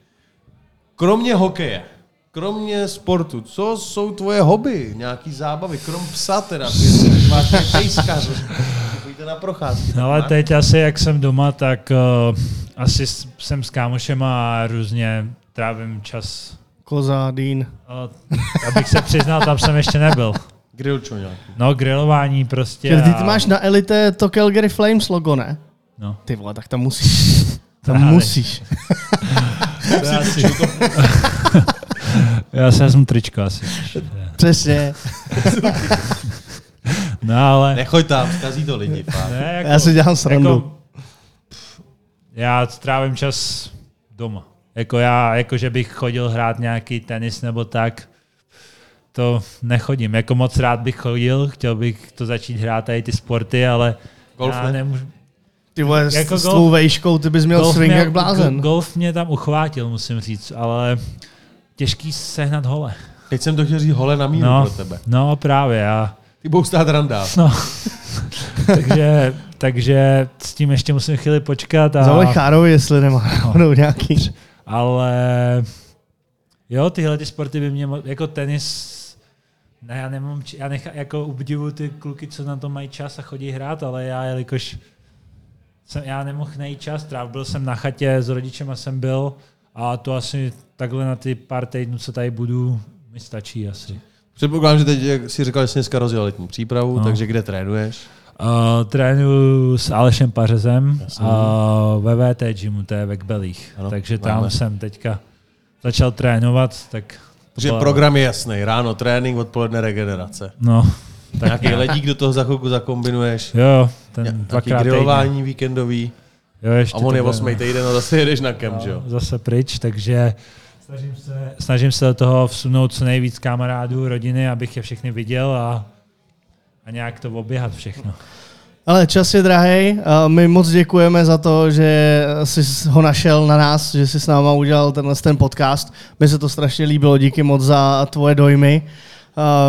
Kromě hokeje, kromě sportu, co jsou tvoje hobby, nějaký zábavy, krom psa teda, ty máš pejskař, na procházky.
No, ale teď asi, jak jsem doma, tak uh, asi jsem s kámošema a různě trávím čas.
Koza, Dean.
Uh, abych se přiznal, tam jsem ještě nebyl.
Grill čo nějaký.
No, grilování prostě.
Ty, ty
a-
máš na Elite to Calgary Flames logo, ne?
No.
Ty vole, tak tam musíš. Tam
Právě.
musíš.
To já, si, já si vezmu tričko asi.
Přesně.
No ale...
Nechoď tam, zkazí to lidi. Fakt.
Ne, jako,
Já si dělám srandu.
Jako, já trávím čas doma. Jako já, jako že bych chodil hrát nějaký tenis nebo tak, to nechodím. Jako moc rád bych chodil, chtěl bych to začít hrát tady ty sporty, ale
Golf
já
ne?
nemůžu.
Ty vole, s,
Jako
s
golf-
tou vejškou ty bys měl swing
mě,
jak blázen.
go- golf mě tam uchvátil, musím říct, ale těžký sehnat hole.
Teď jsem to chtěl říct hole na míru
No.
pro tebe.
No právě, já.
Ty budou stát randál.
No. takže, takže s tím ještě musím chvíli počkat. A...
Zavolej Chárovi, jestli nemá náhodou nějaký.
Ale jo, tyhle ty sporty by mě, mo- jako tenis, ne, já nemám, či- já nechá, jako obdivu ty kluky, co na to mají čas a chodí hrát, ale já, jelikož jsem, já nemohl najít čas, tráv, byl jsem na chatě s rodičem a jsem byl a to asi takhle na ty pár týdnů, co tady budu, mi stačí asi.
Předpokládám, že teď jak si říkal, že jsi dneska rozjel letní přípravu,
No.
takže kde trénuješ?
Uh, trénuju s Alešem Pařezem uh, ve VT gymu, to je ve Kbelích.
Ano,
Takže tam
máme.
jsem teďka začal trénovat, tak
Takže
byla-
program je jasný. Ráno trénink, odpoledne regenerace.
No,
Tak nějaký ledík do toho za chvilku zakombinuješ.
jo, ten týdně.
grilování víkendový.
Jo, ještě
A on je
to bude,
osmý týden a zase jedeš na kem, že jo?
no, Zase pryč, takže snažím se, snažím se do toho vsunout co nejvíc kamarádů, rodiny, abych je všechny viděl a, a nějak to oběhat všechno.
Ale čas je drahý. My moc děkujeme za to, že jsi ho našel na nás, že jsi s náma udělal tenhle ten podcast. Mně se to strašně líbilo, díky moc za tvoje dojmy.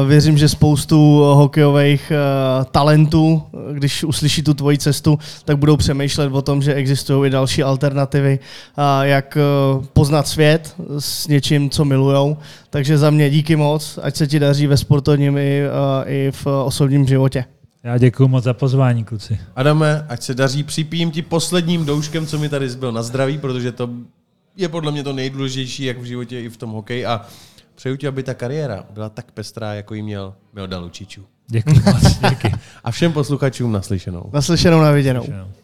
Věřím, že spoustu hokejových uh, talentů, když uslyší tu tvoji cestu, tak budou přemýšlet o tom, že existují i další alternativy, jak uh, poznat svět s něčím, co milujou. Takže za mě díky moc, ať se ti daří ve sportovním i, uh, i v osobním životě.
Já děkuji moc za pozvání, kluci.
Adame, ať se daří, připijím ti posledním douškem, co mi tady zbyl na zdraví, protože to je podle mě to nejdůležitější, jak v životě, i v tom hokeji. A přeju ti, aby ta kariéra byla tak pestrá, jako ji měl Milda Lučičů.
Děkuji díky.
A všem posluchačům naslyšenou.
Naslyšenou na viděnou.
Čau.